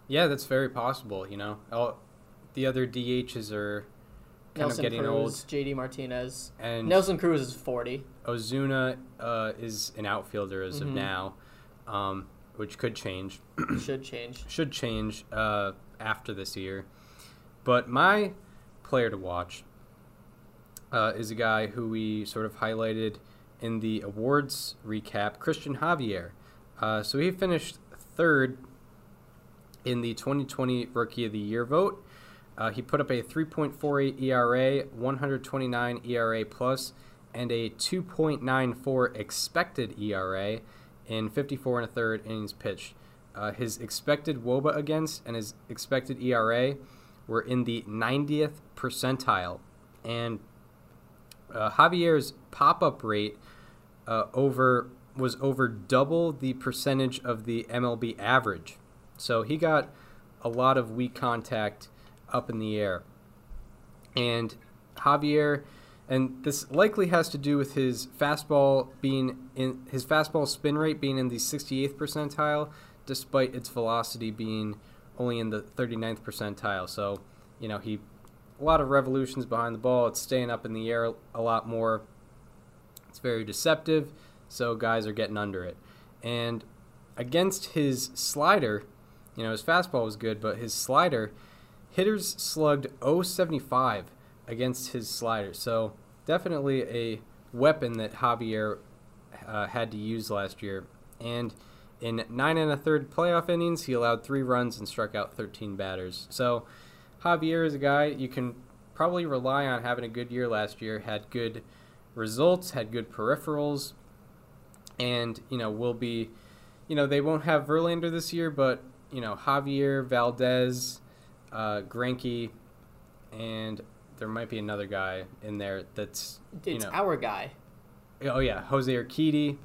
F: Yeah, that's very possible. You know, All, the other DHs are kind
G: Nelson
F: of getting
G: Cruz,
F: old,
G: JD Martinez.
F: and
G: Nelson Cruz is 40.
F: Ozuna uh, is an outfielder as of
G: Mhm.
F: now. um, which could change.
G: Should change.
F: Should change uh, after this year. But my player to watch uh, is a guy who we sort of highlighted in the awards recap, Christian Javier. Uh, so he finished third in the 2020 Rookie of the Year vote. Uh, he put up a 3.48 ERA, 129 ERA plus, and a 2.94 expected ERA in 54 and a third innings pitched. Uh, his expected WOBA against and his expected ERA were in the 90th percentile, and uh, Javier's pop-up rate uh, over was over double the percentage of the MLB average. So he got a lot of weak contact up in the air. And Javier, and this likely has to do with his fastball being in his fastball spin rate being in the 68th percentile, despite its velocity being only in the 39th percentile. So, you know, he a lot of revolutions behind the ball. It's staying up in the air a lot more. It's very deceptive, so guys are getting under it. And against his slider, you know, his fastball was good, but his slider, hitters slugged 075 against his slider. So definitely a weapon that Javier uh, had to use last year. And in nine and a third playoff innings, he allowed three runs and struck out 13 batters. So Javier is a guy you can probably rely on having a good year last year, had good results, had good peripherals, and, you know, will be, you know, they won't have Verlander this year, but, you know, Javier, Valdez, uh, Greinke, and there might be another guy in there that's, you
G: It's
F: know,
G: our guy.
F: oh yeah, Jose Urquidy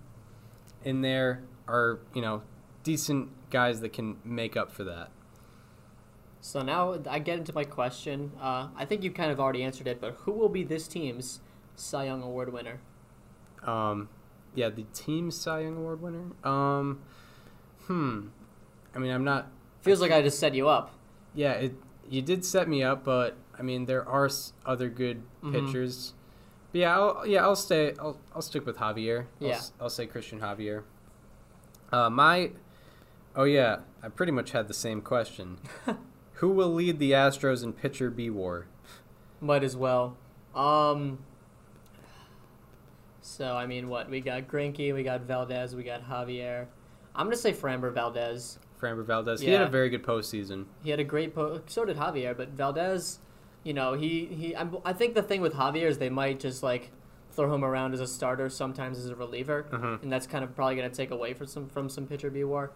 F: in there are, you know, decent guys that can make up for that.
G: So now I get into my question. Uh, I think you kind of already answered it, but who will be this team's Cy Young Award winner?
F: Um, yeah, the team Cy Young Award winner. Um, hmm. I mean, I'm not.
G: Feels like I just set you up.
F: Yeah, it. You did set me up, but I mean, there are other good
G: Mhm.
F: pitchers. But yeah, I'll, yeah, I'll stay. I'll, I'll stick with Javier. I'll,
G: Yeah.
F: s- I'll say Christian Javier. Uh, my. Oh yeah, I pretty much had the same question. Who will lead the Astros in pitcher B war?
G: Might as well. Um. So I mean, what we got? Greinke, we got Valdez, we got Javier. I'm gonna say Framber Valdez.
F: Framber Valdez. Yeah. He had a very good postseason.
G: He had a great po. So did Javier, but Valdez, you know, he he. I'm, I think the thing with Javier is they might just like throw him around as a starter, sometimes as a reliever,
F: Mhm.
G: and that's kind of probably gonna take away from some from some pitcher B war.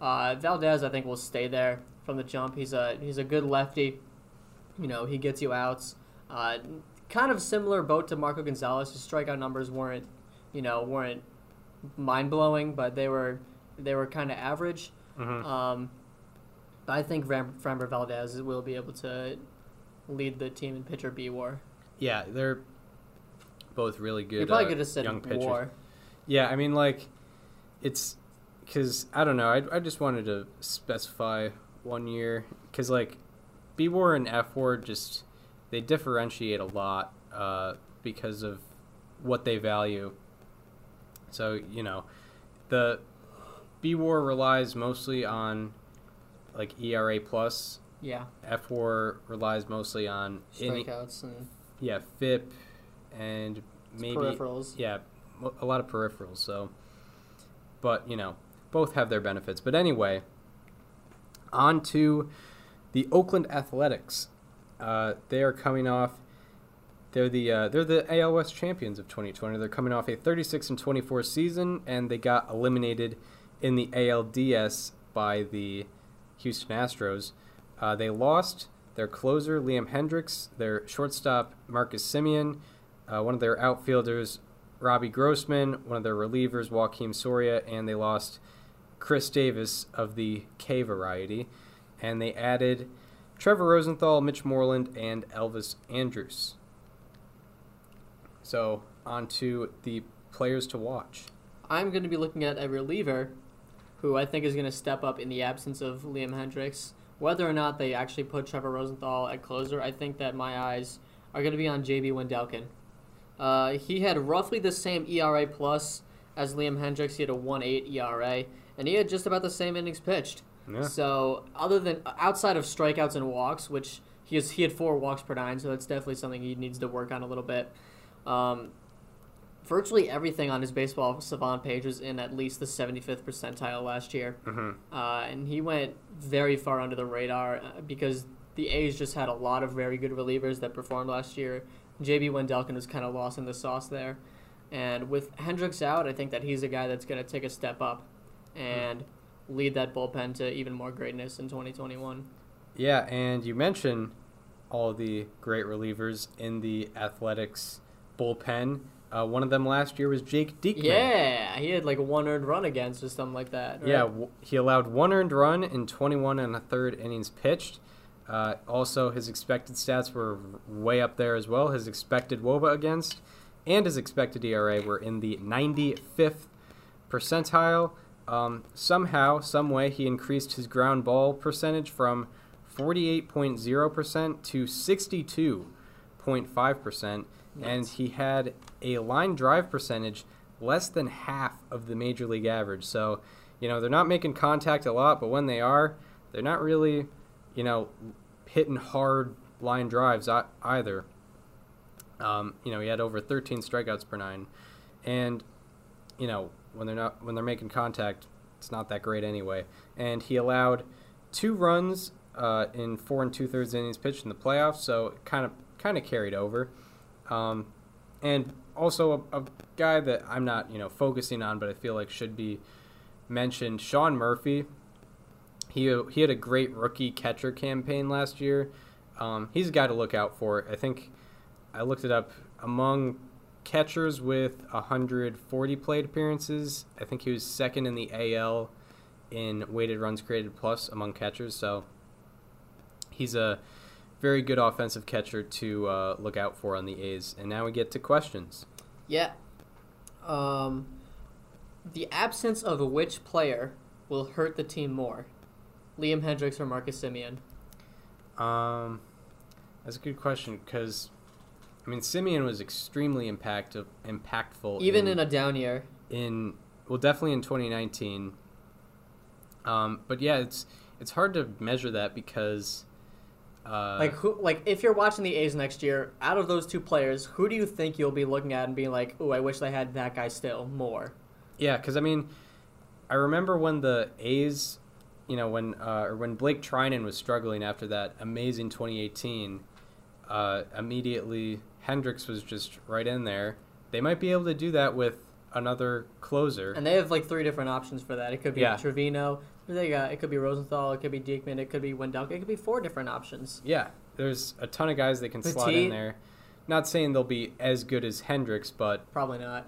G: Uh, Valdez, I think, will stay there from the jump. He's a he's a good lefty. You know, he gets you outs. Uh, kind of similar boat to Marco Gonzalez. His strikeout numbers weren't, you know, weren't mind blowing, but they were they were kind of average.
F: Mhm.
G: Um, but I think Fram- Framber Valdez will be able to lead the team in pitcher B war.
F: Yeah, they're both really good.
G: You probably
F: uh,
G: could have said
F: young pitchers.
G: war.
F: Yeah, I mean, like, it's because I don't know. I, I just wanted to specify one year because like B War and F War just they differentiate a lot uh, because of what they value. So you know, the B War relies mostly on like ERA plus.
G: Yeah,
F: F War relies mostly on any,
G: strikeouts and
F: yeah FIP and maybe
G: peripherals.
F: yeah, a lot of peripherals. So, but you know, both have their benefits. But anyway, on to the Oakland Athletics. Uh, they are coming off. They're the uh, they're the AL West champions of 2020. They're coming off a 36 and 24 season, and they got eliminated in the ALDS by the Houston Astros. Uh, they lost their closer Liam Hendriks, their shortstop Marcus Semien, uh, one of their outfielders Robbie Grossman, one of their relievers Joakim Soria, and they lost Khris Davis of the K variety, and they added Trevor Rosenthal, Mitch Moreland, and Elvis Andrus. So on to the players to watch.
G: I'm going to be looking at a reliever who I think is going to step up in the absence of Liam Hendriks. Whether or not they actually put Trevor Rosenthal at closer, I think that my eyes are going to be on JB Wendelken. Uh, he had roughly the same ERA plus as Liam Hendriks. He had a 1.8 ERA, and he had just about the same innings pitched.
F: Yeah.
G: So other than outside of strikeouts and walks, which he has, he had four walks per nine, so that's definitely something he needs to work on a little bit. Um, virtually everything on his baseball savant page was in at least the 75th percentile last year,
F: Mhm.
G: uh, and he went very far under the radar uh, because the A's just had a lot of very good relievers that performed last year. JB Wendelken was kind of lost in the sauce there, and with Hendriks out, I think that he's a guy that's going to take a step up and lead that bullpen to even more greatness in 2021.
F: Yeah, and you mentioned all the great relievers in the Athletics bullpen. Uh, one of them last year was Jake Diekman.
G: Yeah, he had like a one earned run against or something like that. right?
F: Yeah, w- he allowed one earned run in 21 and a third innings pitched. Uh, also, his expected stats were way up there as well. His expected WOBA against and his expected ERA were in the 95th percentile. Um, somehow, some way, he increased his ground ball percentage from 48.0% to 62.5%, and he had a line drive percentage less than half of the major league average. So, you know, they're not making contact a lot, but when they are, they're not really, you know, hitting hard line drives either. Um, you know, he had over 13 strikeouts per nine, and you know when they're not when they're making contact, it's not that great anyway. And he allowed two runs uh, in four and two thirds innings pitched in the playoffs, so it kind of kind of carried over. Um, and also a, a guy that I'm not you know focusing on, but I feel like should be mentioned, Sean Murphy. He he had a great rookie catcher campaign last year. Um, he's a guy to look out for. I think I looked it up among catchers with 140 plate appearances. I think he was second in the AL in weighted runs created plus among catchers. So he's a very good offensive catcher to uh, look out for on the A's. And now we get to questions.
G: Yeah. Um, the absence of which player will hurt the team more? Liam Hendriks or Marcus Semien?
F: Um, that's a good question because, I mean, Semien was extremely impact impactful.
G: Even in a down year.
F: in well, definitely in 2019. Um, but yeah, it's it's hard to measure that because, uh,
G: Like who? Like if you're watching the A's next year, out of those two players, who do you think you'll be looking at and being like, "Oh, I wish they had that guy still more."
F: yeah, because I mean, I remember when the A's, you know, when uh, or when Blake Treinen was struggling after that amazing 2018, uh, immediately Hendriks was just right in there. They might be able to do that with another closer.
G: And they have like three different options for that. It could be
F: Yeah.
G: Trevino. They got. It could be Rosenthal. It could be Diekman. It could be Wendelken. It could be four different options.
F: Yeah, there's a ton of guys that can slot in there. Not saying they'll be as good as Hendriks, but
G: Probably not.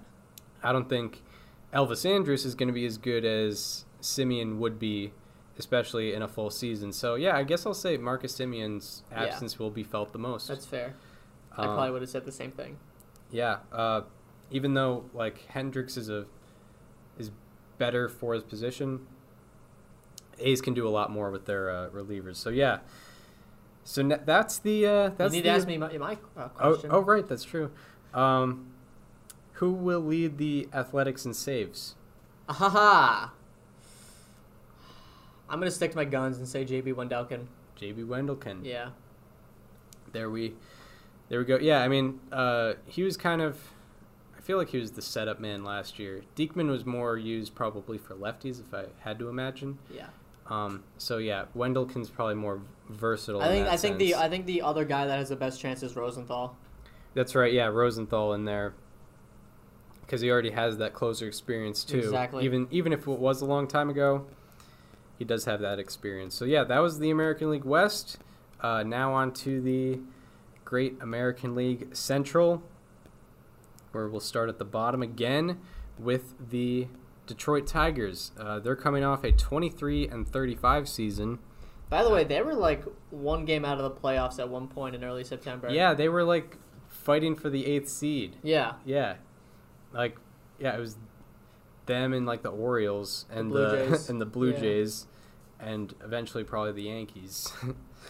F: I don't think Elvis Andrus is going to be as good as Semien would be, especially in a full season. So yeah, I guess I'll say Marcus Semien's
G: Yeah.
F: absence will be felt the most.
G: That's fair. I
F: Um,
G: probably would have said the same thing.
F: Yeah, uh, even though like Hendriks is a is better for his position, A's can do a lot more with their uh, relievers. So yeah, so that's the uh,
G: You need
F: the,
G: to ask me my, my uh,
F: Oh,
G: question.
F: oh right, that's true. Um, who will lead the Athletics in saves?
G: Ahaha. I'm gonna stick to my guns and say JB Wendelken.
F: JB Wendelken.
G: Yeah.
F: There we, there we go. Yeah, I mean, uh, he was kind of. I feel like he was the setup man last year. Diekman was more used probably for lefties, if I had to imagine.
G: Yeah.
F: Um, so yeah, Wendelken's probably more versatile.
G: I
F: in
G: think I think the. I think the other guy that has the best chance is Rosenthal.
F: That's right. Yeah, Rosenthal in there because he already has that closer experience too.
G: Exactly.
F: Even even if it was a long time ago, he does have that experience. So yeah, that was the American League West. Uh, now on to the Great American League Central, where we'll start at the bottom again with the Detroit Tigers. Uh, they're coming off a 23 and 35 season.
G: By the way, they were like one game out of the playoffs at one point in early September.
F: Yeah, they were like fighting for the eighth seed.
G: Yeah.
F: Yeah, like yeah, it was them and like the Orioles and the, and the Blue
G: Yeah.
F: Jays, and eventually probably the Yankees.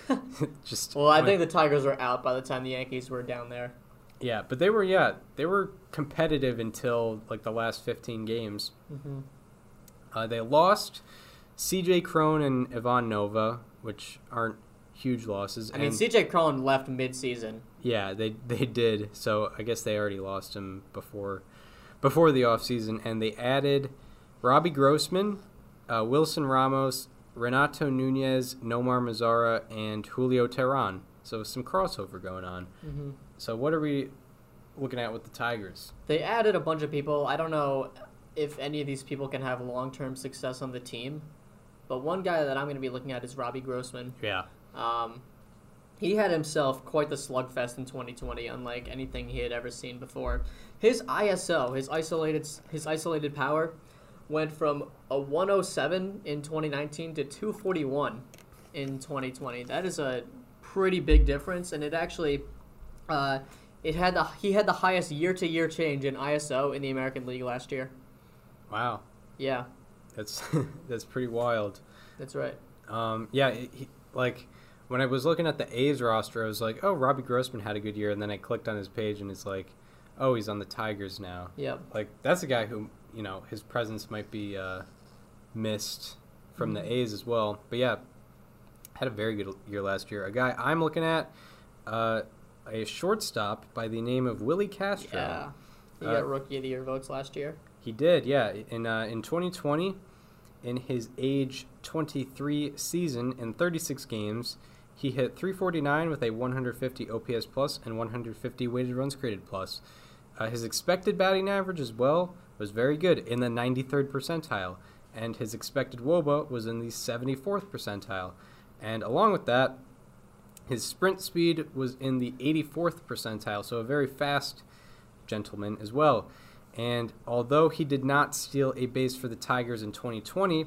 F: Just
G: Well, I think the Tigers were out by the time the Yankees were down there.
F: Yeah, but they were yeah they were competitive until like the last 15 games.
G: Mm-hmm.
F: Uh, they lost C.J. Cron and Ivan Nova, which aren't huge losses.
G: I mean,
F: and-
G: CJ Cron left mid-season.
F: Yeah, they they did. So I guess they already lost him before before the offseason. and they added Robbie Grossman, uh, Wilson Ramos, Renato Nunez, Nomar Mazara, and Julio Teheran. So some crossover going on.
G: Mm-hmm.
F: So what are we looking at with the Tigers?
G: They added a bunch of people. I don't know if any of these people can have long-term success on the team, but one guy that I'm going to be looking at is Robbie Grossman.
F: Yeah,
G: Um, he had himself quite the slugfest in 2020, unlike anything he had ever seen before. His ISO, his isolated his isolated power, went from a 107 in 2019 to 241 in 2020. That is a pretty big difference, and it actually, uh, it had the he had the highest year-to-year change in ISO in the American League last year.
F: wow,
G: Yeah,
F: that's that's pretty wild.
G: that's right.
F: Um, yeah, he, like when I was looking at the A's roster, I was like, oh, Robbie Grossman had a good year, and then I clicked on his page, and it's like, oh, he's on the Tigers now.
G: Yep.
F: Like that's a guy who you know his presence might be uh, missed from the A's as well. But yeah, had a very good year last year. A guy I'm looking at, uh, a shortstop by the name of Willi Castro.
G: Yeah. He
F: Uh,
G: got Rookie of the Year votes last year.
F: He did, yeah. In uh, in 2020, in his age 23 season in 36 games, he hit 349 with a 150 OPS plus and 150 weighted runs created plus. Uh, his expected batting average as well was very good in the 93rd percentile, and his expected WOBA was in the 74th percentile. And along with that, his sprint speed was in the 84th percentile, so a very fast gentleman as well. And although he did not steal a base for the Tigers in 2020,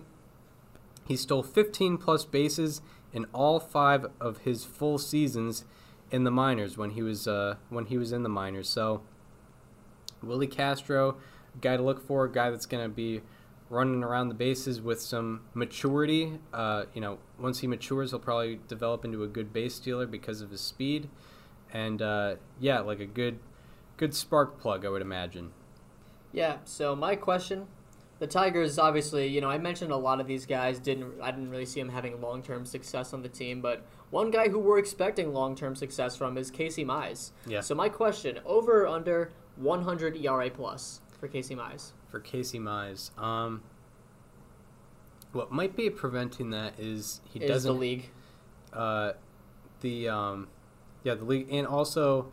F: he stole 15 plus bases in all five of his full seasons in the minors when he was uh, when he was in the minors. So Willi Castro, guy to look for, guy that's going to be running around the bases with some maturity. Uh, you know, once he matures, he'll probably develop into a good base stealer because of his speed, and uh, yeah, like a good good spark plug, I would imagine.
G: Yeah. So my question, the Tigers obviously, you know, I mentioned a lot of these guys didn't. I didn't really see them having long term success on the team, but one guy who we're expecting long term success from is Casey Mize.
F: Yeah.
G: So my question, over or under 100 ERA plus for Casey Mize.
F: For Casey Mize. Um, what might be preventing that is he
G: Is
F: doesn't
G: the league?
F: uh, the um, yeah the league and also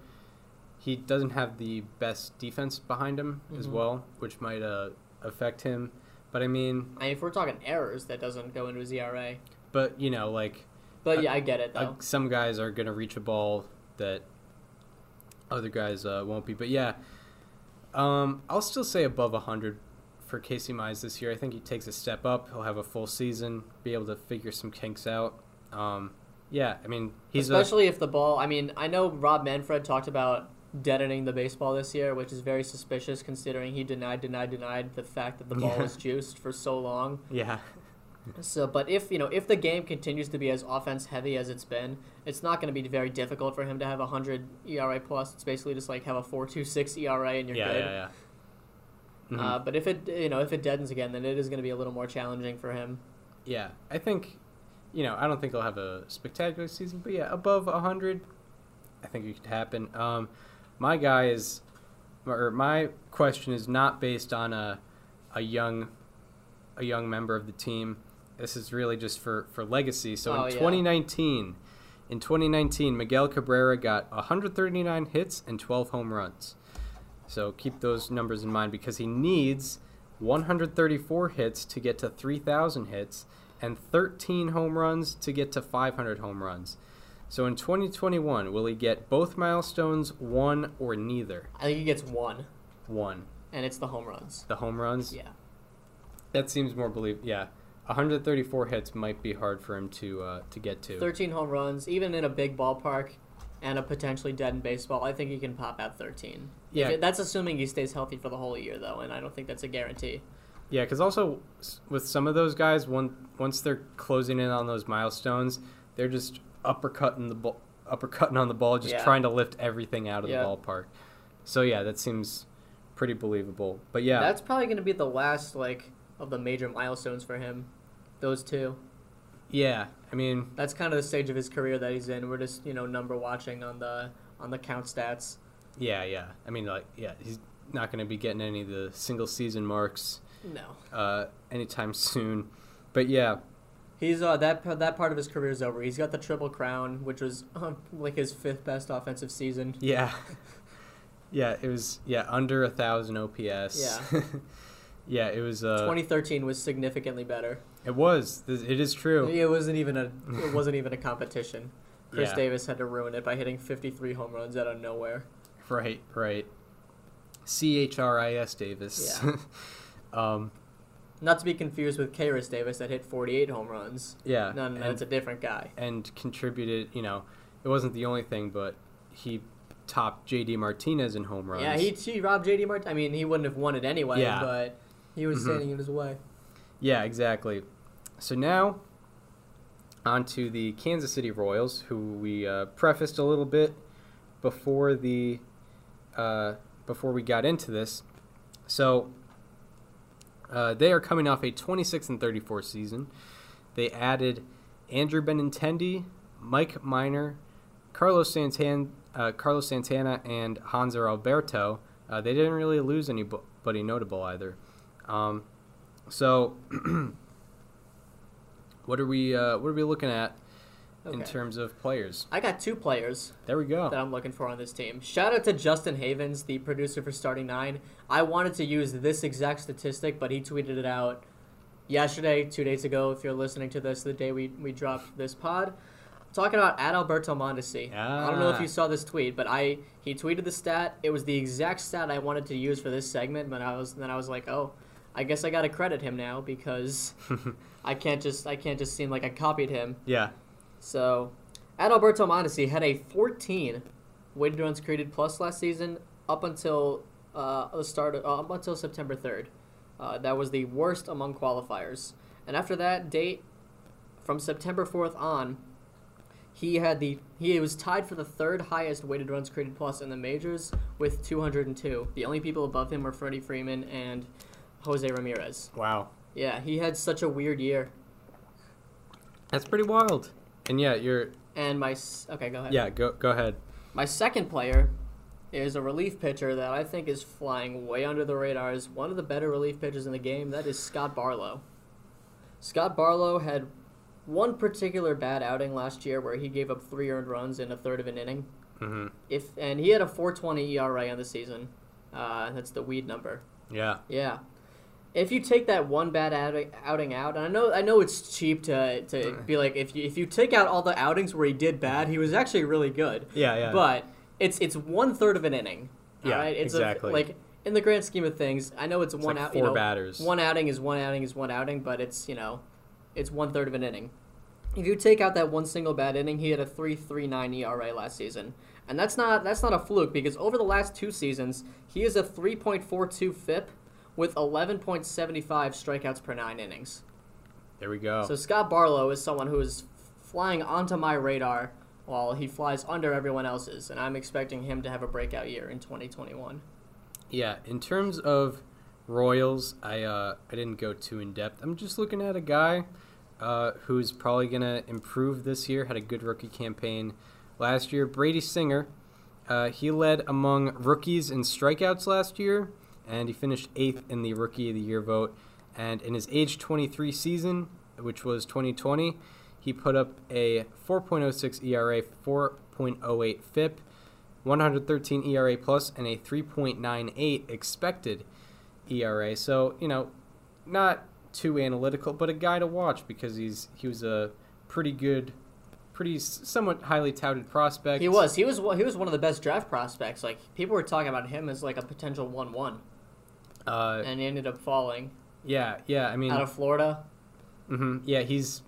F: he doesn't have the best defense behind him as
G: Mhm.
F: well, which might uh, affect him. But I mean,
G: I mean, if we're talking errors, that doesn't go into his ERA.
F: but you know, like
G: But yeah, I get it
F: uh, some guys are gonna reach a ball that other guys uh, won't be. But yeah, um, I'll still say above hundred for Casey Mize this year. I think he takes a step up. He'll have a full season, be able to figure some kinks out. Um, yeah, I mean he's a,
G: Especially if the ball. I mean, I know Rob Manfred talked about deadening the baseball this year, which is very suspicious considering he denied, denied, denied the fact that the ball
F: Yeah.
G: was juiced for so long.
F: yeah.
G: So, but if you know if the game continues to be as offense heavy as it's been, it's not going to be very difficult for him to have a hundred ERA plus. It's basically just like have a four two six ERA and you're
F: yeah,
G: good.
F: yeah, yeah,
G: Uh, but if it you know if it deadens again, then it is going to be a little more challenging for him.
F: yeah. I think, you know, I don't think he'll have a spectacular season, but yeah, above hundred, I think it could happen. Um, my guy is, or my question is not based on a, a young, a young member of the team. This is really just for for legacy. So
G: Oh,
F: in
G: yeah.
F: 2019, in 2019, Miguel Cabrera got 139 hits and 12 home runs. So keep those numbers in mind because he needs 134 hits to get to 3,000 hits and 13 home runs to get to 500 home runs. So in 2021, will he get both milestones, one or neither?
G: I think he gets one,
F: One.
G: and it's the home runs.
F: The home runs?
G: Yeah.
F: That seems more believe. Yeah. 134 hits might be hard for him to uh, to get to.
G: 13 home runs, even in a big ballpark and a potentially dead in baseball, I think he can pop out 13.
F: Yeah.
G: It- that's assuming he stays healthy for the whole year, though, and I don't think that's a guarantee.
F: Yeah, because also with some of those guys, one, once they're closing in on those milestones, they're just uppercutting the ball, uppercutting on the ball, just
G: Yeah.
F: trying to lift everything out of
G: Yeah.
F: the ballpark. So yeah, that seems pretty believable. But yeah,
G: That's probably going to be the last like of the major milestones for him. Those two.
F: yeah. I mean,
G: That's kind of the stage of his career that he's in. We're just you know number watching on the on the count stats.
F: yeah, yeah. I mean, like, yeah, he's not going to be getting any of the single season marks
G: No,
F: uh, anytime soon. But yeah,
G: he's uh that that part of his career is over. He's got the triple crown, which was uh, like his fifth best offensive season.
F: yeah, yeah. It was yeah under a thousand OPS.
G: Yeah.
F: yeah. It was. Uh,
G: 2013 was significantly better.
F: It was. It is true.
G: It wasn't even a it wasn't even a competition. Chris
F: Yeah.
G: Davis had to ruin it by hitting 53 home runs out of nowhere.
F: Right, right. C H R I S Davis.
G: Yeah.
F: um,
G: Not to be confused with Khris Davis that hit 48 home runs.
F: yeah.
G: No, no, it's a different guy.
F: and contributed. You know, it wasn't the only thing, but he topped J.D. Martinez in home runs.
G: Yeah, he, he robbed JD Martin. I mean, he wouldn't have won it anyway,
F: Yeah.
G: but he was
F: Mhm.
G: standing in his way.
F: Yeah, exactly. So now, on to the Kansas City Royals, who we uh, prefaced a little bit before the uh, before we got into this. So uh, they are coming off a 26 and 34 season. They added Andrew Benintendi, Mike Minor, Carlos Santana, uh, Carlos Santana, and Hanser Alberto. Uh, they didn't really lose anybody notable either. Um, so, what are we uh, what are we looking at in terms of players?
G: I got two players
F: There we go.
G: that I'm looking for on this team. Shout out to Justin Havens, the producer for Starting Nine. I wanted to use this exact statistic, but he tweeted it out yesterday, two days ago. If you're listening to this, the day we, we dropped this pod, talking about Adalberto Mondesi. I don't know if
F: Ah.
G: you saw this tweet, but I he tweeted the stat. It was the exact stat I wanted to use for this segment, but I was then I was like, oh, I guess I got to credit him now because I can't just I can't just seem like I copied him.
F: yeah.
G: So, Adalberto Mondesi had a 14 weighted runs created plus last season up until uh, the start of, uh, up until September 3rd. Uh, that was the worst among qualifiers. And after that date, from September 4th on, he had the he was tied for the third highest weighted runs created plus in the majors with 202. The only people above him were Freddie Freeman and Jose Ramirez.
F: Wow.
G: Yeah, he had such a weird year.
F: That's pretty wild. And yeah, you're
G: And my okay, go ahead.
F: yeah. Go go ahead.
G: My second player is a relief pitcher that I think is flying way under the radar. Is one of the better relief pitchers in the game. That is Scott Barlow. Scott Barlow had one particular bad outing last year where he gave up three earned runs in a third of an inning.
F: hmm
G: If and he had a 4.20 ERA on the season. Uh, that's the weed number.
F: Yeah.
G: Yeah. If you take that one bad outing, out, and I know I know it's cheap to, to be like if you if you take out all the outings where he did bad, he was actually really good.
F: Yeah. Yeah.
G: But it's it's one third of an inning.
F: Yeah,
G: alright? It's
F: exactly.
G: A, like in the grand scheme of things, I know it's, one
F: like
G: out. you
F: four
G: know,
F: batters.
G: One outing is one outing is one outing, but it's you know, it's one third of an inning. If you take out that one single bad inning, he had a three three nine ERA last season, and that's not that's not a fluke because over the last two seasons, he is a three point four two FIP with eleven point seventy five strikeouts per nine innings.
F: there we go.
G: So Scott Barlow is someone who is flying onto my radar while he flies under everyone else's, and I'm expecting him to have a breakout year in 2021.
F: Yeah, in terms of Royals, I uh, I didn't go too in depth. I'm just looking at a guy uh, who's probably gonna improve this year. Had a good rookie campaign last year. Brady Singer, uh, he led among rookies in strikeouts last year, and he finished eighth in the Rookie of the Year vote. And in his age 23 season, which was 2020, he put up a 4.06 ERA, 4.08 FIP. 113 ERA plus and a 3.98 expected ERA. So you know, not too analytical, but a guy to watch because he's he was a pretty good, pretty somewhat highly touted prospect.
G: He was he was he was one of the best draft prospects. Like people were talking about him as like a potential one-one,
F: Uh,
G: and he ended up falling
F: yeah, yeah. I mean,
G: out of Florida.
F: hmm yeah, he's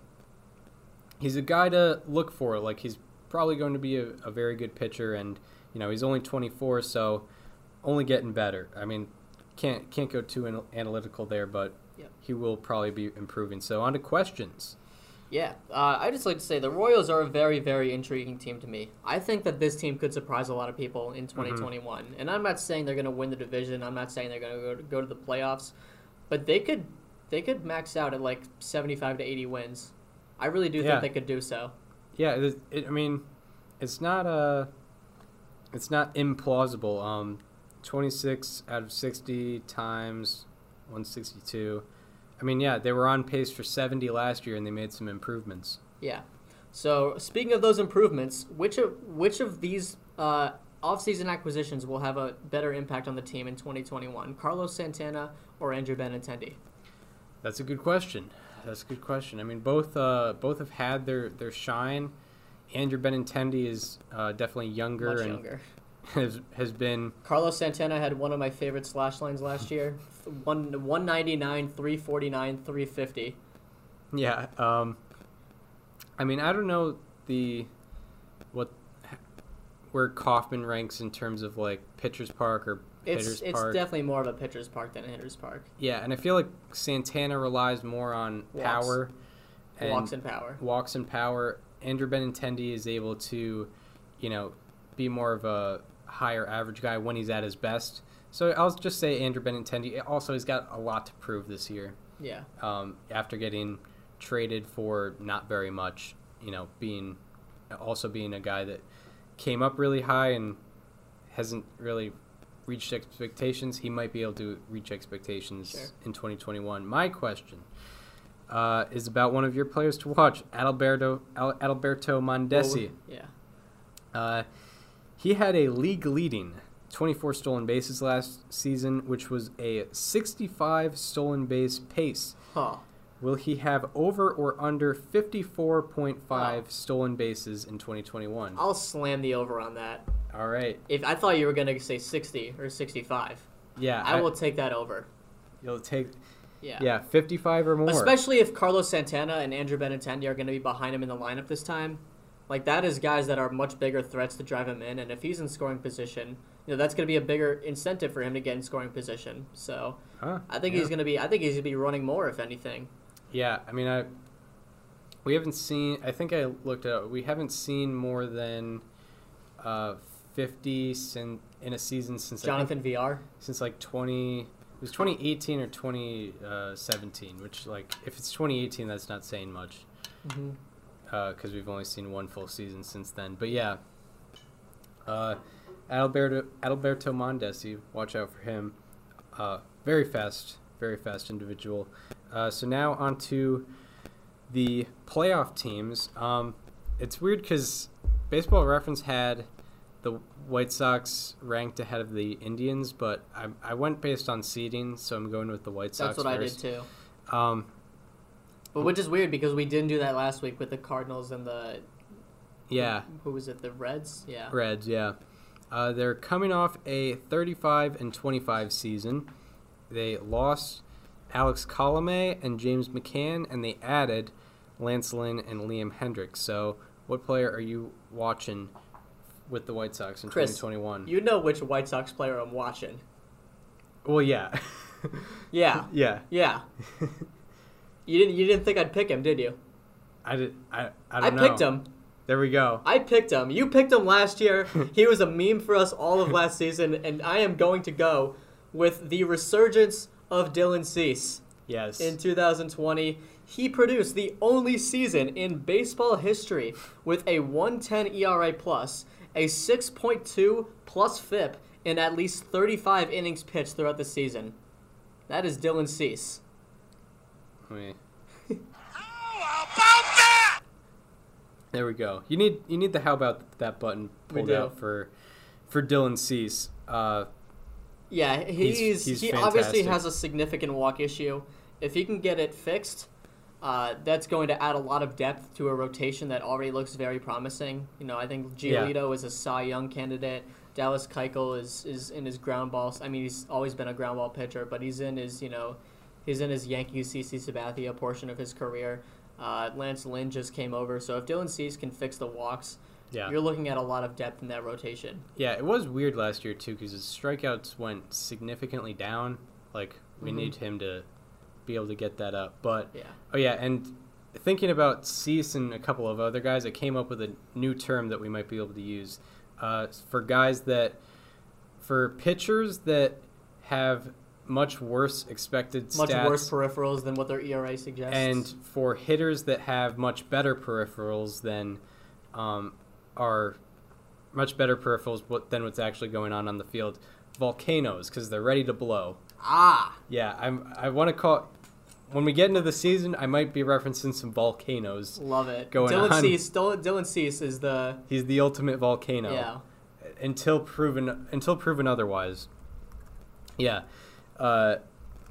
F: he's a guy to look for. Like he's probably going to be a, a very good pitcher, and you know he's only 24, so only getting better. I mean, can't can't go too analytical there, but
G: Yep.
F: he will probably be improving. So on to questions.
G: Yeah, uh, I just like to say the Royals are a very, very intriguing team to me. I think that this team could surprise a lot of people in 2021. And I'm not saying they're going to win the division. I'm not saying they're going to go to, go to the playoffs, but they could they could max out at like 75 to 80 wins. I really do
F: Yeah.
G: think they could do so.
F: Yeah, it, it, I mean, it's not a, it's not implausible. Um, twenty six out of sixty times one sixty two. I mean, yeah, they were on pace for seventy last year, and they made some improvements.
G: Yeah. So speaking of those improvements, which of which of these uh, offseason acquisitions will have a better impact on the team in 2021? Carlos Santana or Andrew Benintendi?
F: That's a good question. That's a good question. I mean, both uh, both have had their their shine. Andrew Benintendi is uh, definitely younger
G: Much
F: and
G: younger.
F: has has been
G: Carlos Santana had one of my favorite slash lines last year. One 199, 349, 350.
F: Yeah. Um, I mean, I don't know the what where Kauffman ranks in terms of like pitchers park or
G: It's
F: hitters
G: it's
F: park.
G: definitely more of a pitcher's park than a hitter's park.
F: yeah, and I feel like Santana relies more on
G: Walks.
F: power and
G: Walks and power.
F: walks and power. Andrew Benintendi is able to, you know, be more of a higher average guy when he's at his best. So I'll just say Andrew Benintendi. Also, he's got a lot to prove this year.
G: Yeah.
F: um, after getting traded for not very much. You know, being also being a guy that came up really high and hasn't really reached expectations. He might be able to reach expectations
G: Sure.
F: in 2021. My question uh, is about one of your players to watch, Adalberto Al- Adalberto Mondesi.
G: Yeah.
F: Uh, he had a league leading 24 stolen bases last season, which was a 65 stolen base pace.
G: Huh.
F: Will he have over or under 54.5
G: Oh.
F: stolen bases in 2021?
G: I'll slam the over on that.
F: All right.
G: If I thought you were gonna say 60 or 65,
F: Yeah,
G: I will take that over.
F: You'll take
G: Yeah.
F: yeah, 55 or more.
G: Especially if Carlos Santana and Andrew Benintendi are going to be behind him in the lineup this time. Like that is guys that are much bigger threats to drive him in, and if he's in scoring position, you know that's going to be a bigger incentive for him to get in scoring position. So
F: Huh,
G: I think
F: yeah.
G: he's going to be. I think he's going to be running more, if anything.
F: Yeah, I mean, I we haven't seen. I think I looked at. We haven't seen more than uh, 50 sin, in a season since I think-
G: Jonathan Villar.
F: since like 20 it was 2018 or 2017 which like if it's 2018 that's not saying much
G: Mhm.
F: because we've only seen one full season since then but yeah uh, Adalberto, Adalberto Mondesi watch out for him uh, very fast very fast individual uh, so now on to the playoff teams um, it's weird because baseball reference had the White Sox ranked ahead of the Indians, but I, I went based on seeding, so I'm going with the White Sox
G: That's what
F: first.
G: I did too.
F: Um,
G: But which is weird because we didn't do that last week with the Cardinals and the
F: yeah,
G: who was it? The Reds. Yeah.
F: Reds, yeah. Uh, they're coming off a 35 and 25 season. They lost Alex Colome and James McCann, and they added Lance Lynn and Liam Hendriks. So, what player are you watching with the White Sox in
G: Chris,
F: 2021?
G: You know which White Sox player I'm watching.
F: well, yeah,
G: Yeah.
F: yeah.
G: Yeah. you didn't. You didn't think I'd pick him, did you?
F: I did. I I,
G: I,
F: don't know.
G: I picked him.
F: There we go.
G: I picked him. You picked him last year. he was a meme for us all of last season, and I am going to go with the resurgence of Dylan Cease
F: Yes.
G: in 2020. He produced the only season in baseball history with a 110 ERA plus, a 6.2 plus FIP, and at least 35 innings pitched throughout the season. That is Dylan Cease.
F: Wait. There we go. You need you need the how about that button pulled out for for Dylan Cease. Uh,
G: Yeah, he's,
F: he's
G: he obviously has a significant walk issue. If he can get it fixed, uh, that's going to add a lot of depth to a rotation that already looks very promising. You know, I think
F: Yeah.
G: Is a Cy Young candidate. Dallas Keuchel is, is in his ground balls. I mean, he's always been a ground ball pitcher, but he's in his you know, he's in his Yankees CC Sabathia portion of his career. Uh, Lance Lynn just came over, so if Dylan Cease can fix the walks,
F: yeah.
G: you're looking at a lot of depth in that rotation.
F: Yeah, it was weird last year too because his strikeouts went significantly down. Like we
G: Mhm.
F: need him to be able to get that up. But
G: Yeah.
F: oh yeah, and thinking about Cease and a couple of other guys, I came up with a new term that we might be able to use uh, for guys that, for pitchers that have much worse expected
G: Much
F: stats,
G: worse peripherals than what their ERA suggests.
F: and for hitters that have much better peripherals than um, are much better peripherals than what's actually going on on the field. Volcanoes because they're ready to blow.
G: ah,
F: Yeah, I'm. I want to call. When we get into the season, I might be referencing some volcanoes.
G: love it.
F: Going
G: Dylan
F: on.
G: Cease, Dylan, Dylan Cease is the
F: He's the ultimate volcano.
G: yeah.
F: Until proven until proven otherwise. Yeah, uh,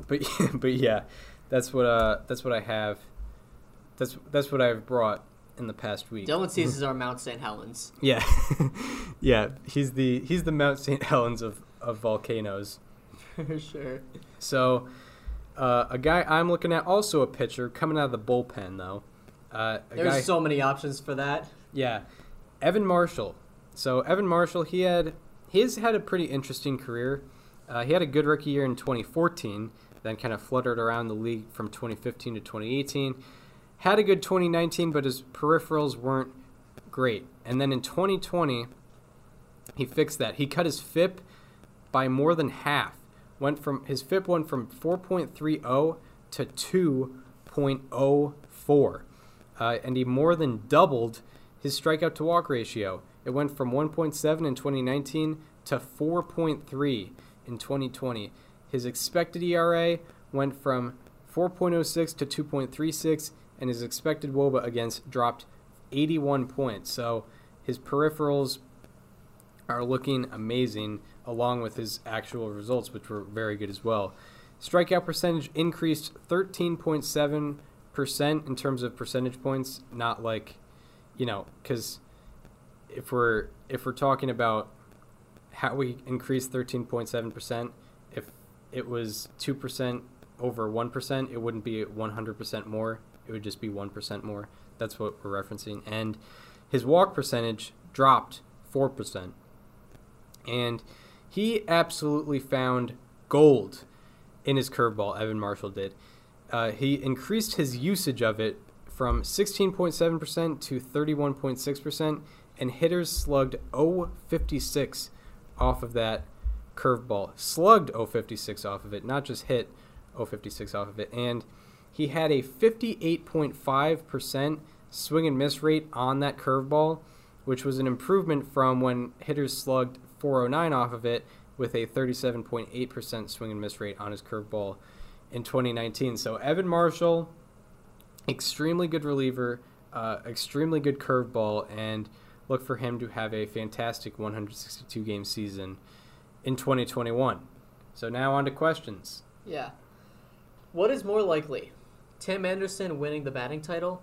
F: but but yeah, that's what uh that's what I have. That's that's what I've brought in the past week.
G: Dylan Cease is our Mount St. Helens.
F: Yeah, yeah. He's the he's the Mount St. Helens of of volcanoes.
G: For sure.
F: So, uh, a guy I'm looking at, also a pitcher coming out of the bullpen though. Uh,
G: There's
F: guy,
G: so many options for that.
F: yeah, Evan Marshall. So Evan Marshall, he had he's had a pretty interesting career. Uh, he had a good rookie year in 2014, then kind of fluttered around the league from 2015 to 2018. Had a good 2019, but his peripherals weren't great. And then in 2020, he fixed that. He cut his FIP by more than half. Went from his FIP went from 4.30 to 2.04, uh, and he more than doubled his strikeout to walk ratio. It went from 1.7 in 2019 to 4.3 in 2020. His expected ERA went from 4.06 to 2.36, and his expected WOBA against dropped 81 points. So his peripherals are looking amazing, along with his actual results, which were very good as well. Strikeout percentage increased 13.7% in terms of percentage points, not like, you know, because if we're if we're talking about how we increased 13.7%, if it was 2% over 1%, it wouldn't be 100% more. It would just be 1% more. That's what we're referencing. And his walk percentage dropped 4%. And he absolutely found gold in his curveball, Evan Marshall did. Uh, he increased his usage of it from 16.7% to 31.6%, and hitters slugged 056 off of that curveball. Slugged 056 off of it, not just hit 056 off of it. And he had a 58.5% swing and miss rate on that curveball, which was an improvement from when hitters slugged 409 off of it with a 37.8% swing and miss rate on his curveball in 2019. So Evan Marshall, extremely good reliever, uh, extremely good curveball, and look for him to have a fantastic 162 game season in 2021. So now on to questions.
G: Yeah. What is more likely? Tim Anderson winning the batting title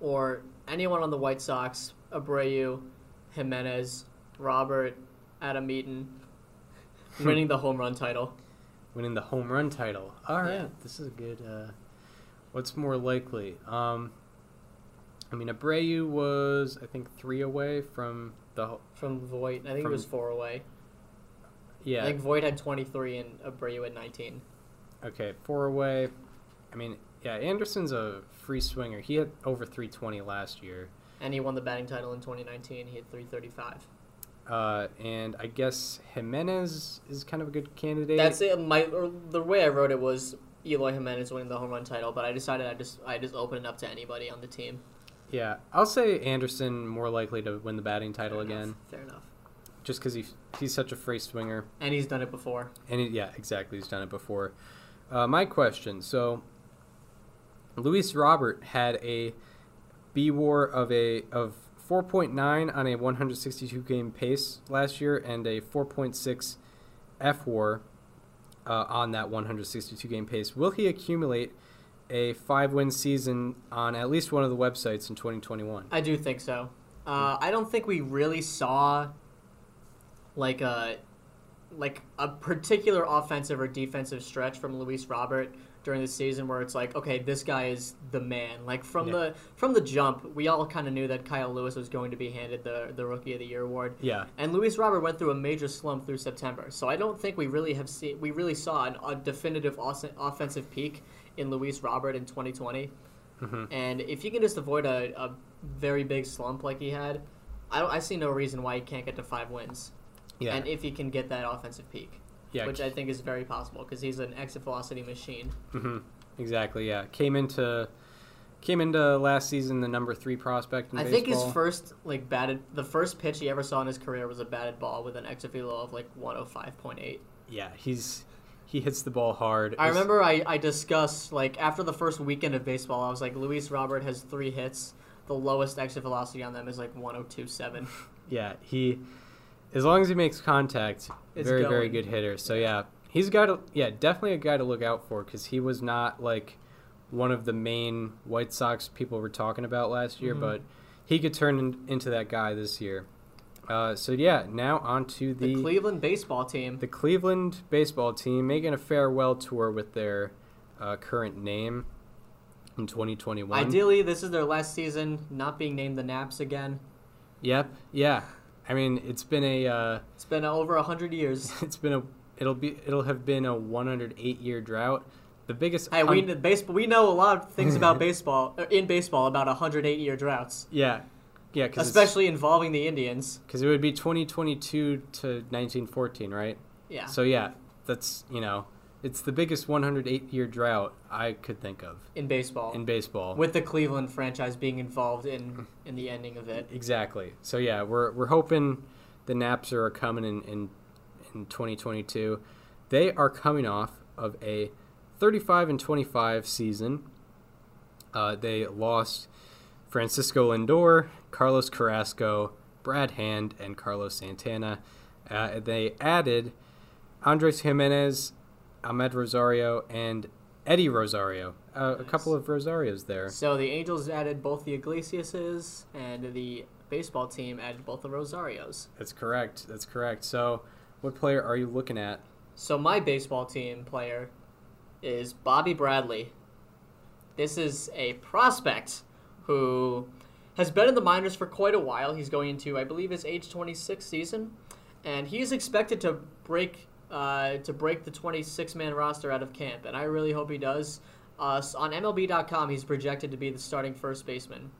G: or anyone on the White Sox, Abreu, Jimenez, Robert, Adam Eaton winning the home run title?
F: winning the home run title. All right,
G: Yeah.
F: this is a good. Uh, what's more likely? Um, I mean, Abreu was I think three away from the.
G: From Voit. I think
F: From-
G: it was four away.
F: Yeah.
G: I think Voit had 23 and Abreu had 19.
F: Okay, four away. I mean, yeah, Anderson's a free swinger. He had over 320 last year.
G: And he won the batting title in 2019. He had 335.
F: Uh, and I guess Jimenez is kind of a good candidate.
G: That's it. My the way I wrote it was Eloy Jimenez winning the home run title, but I decided I just I just open it up to anybody on the team.
F: Yeah, I'll say Anderson more likely to win the batting title
G: Fair
F: again,
G: enough. Fair enough.
F: just because he he's such a free swinger.
G: And he's done it before.
F: And he, yeah, exactly. He's done it before. Uh, my question. So, Luis Robert had a B WAR of a of 4.9 on a 162 game pace last year, and a 4.6 F WAR uh, on that 162 game pace. Will he accumulate a five win season on at least one of the websites in 2021?
G: I do think so. Uh, I don't think we really saw like a like a particular offensive or defensive stretch from Luis Robert during the season where it's like, okay, this guy is the man. Like from
F: Yeah.
G: the from the jump, we all kind of knew that Kyle Lewis was going to be handed the the Rookie of the Year award.
F: Yeah,
G: And Luis Robert went through a major slump through September, so I don't think we really have seen we really saw an, a definitive os- offensive peak in Luis Robert in 2020. Mm-hmm. And if you can just avoid a, a very big slump like he had, I. I see no reason why he can't get to five wins.
F: Yeah,
G: And if he can get that offensive peak,
F: yeah,
G: which I think is very possible because he's an exit velocity machine. Mm-hmm.
F: exactly. Yeah, came into came into last season the number three prospect in
G: I
F: baseball.
G: think his first like batted the first pitch he ever saw in his career was a batted ball with an exit velo of like 105.8.
F: yeah, he's he hits the ball hard.
G: I remember I, I discussed like after the first weekend of baseball, I was like Luis Robert has three hits. The lowest exit velocity on them is like 102.7.
F: Yeah, he as long as he makes contact,
G: It's
F: very very good hitter. So yeah, he's got to yeah definitely a guy to look out for because he was not like one of the main White Sox people were talking about last year,
G: Mhm.
F: but he could turn in, into that guy this year. Uh, so yeah, now on to
G: The
F: the
G: Cleveland baseball team.
F: the Cleveland baseball team making a farewell tour with their uh, current name in 2021.
G: Ideally, this is their last season, not being named the Naps again.
F: Yep. Yeah. I mean, it's been a uh,
G: It's been over a hundred years.
F: it's been a it'll be it'll have been a 108 year drought. The biggest.
G: Hey, we
F: un-
G: baseball. We know a lot of things about baseball uh, in baseball about 108 year droughts,
F: yeah. Yeah, because
G: especially involving the Indians.
F: because it would be 2022 to 1914, right?
G: Yeah.
F: So yeah, that's you know, it's the biggest 108 year drought I could think of
G: in baseball,
F: in baseball.
G: with the Cleveland franchise being involved in in the ending of it.
F: Exactly. So yeah, we're we're hoping the Naps are coming in in, in 2022. They are coming off of a 35 and 25 season. Uh, they lost Francisco Lindor, Carlos Carrasco, Brad Hand, and Carlos Santana. Uh, they added Andres Gimenez, Amed Rosario, and Eddie Rosario. Uh, A couple of Rosarios there.
G: So the Angels added both the Iglesiases, and the baseball team added both the Rosarios.
F: That's correct. That's correct. So, what player are you looking at?
G: So my baseball team player is Bobby Bradley. This is a prospect who has been in the minors for quite a while. He's going into, I believe, his age 26 season, and he's expected to break uh, to break the 26 man roster out of camp, and I really hope he does. Uh, on MLB.com, he's projected to be the starting first baseman,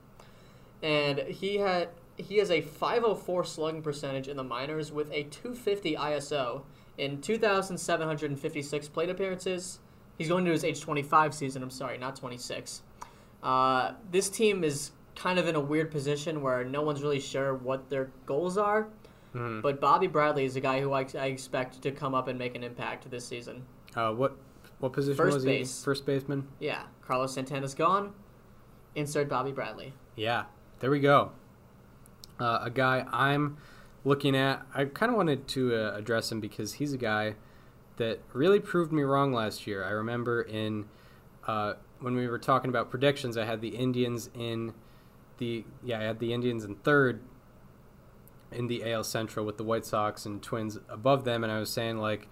G: and he had he has a 504 slugging percentage in the minors with a 250 ISO in 2,756 plate appearances. He's going to his age 25 season. I'm sorry, not 26. Uh, this team is kind of in a weird position where no one's really sure what their goals are. But Bobby Bradley is a guy who I, I expect to come up and make an impact this season.
F: Uh, what what position
G: First
F: was
G: base.
F: he? First baseman.
G: Yeah, Carlos Santana's gone. Insert Bobby Bradley.
F: Yeah, there we go. Uh, a guy I'm looking at. I kind of wanted to uh, address him because he's a guy that really proved me wrong last year. I remember in uh, when we were talking about predictions, I had the Indians in the yeah, I had the Indians in third in the AL Central with the White Sox and Twins above them, and I was saying like,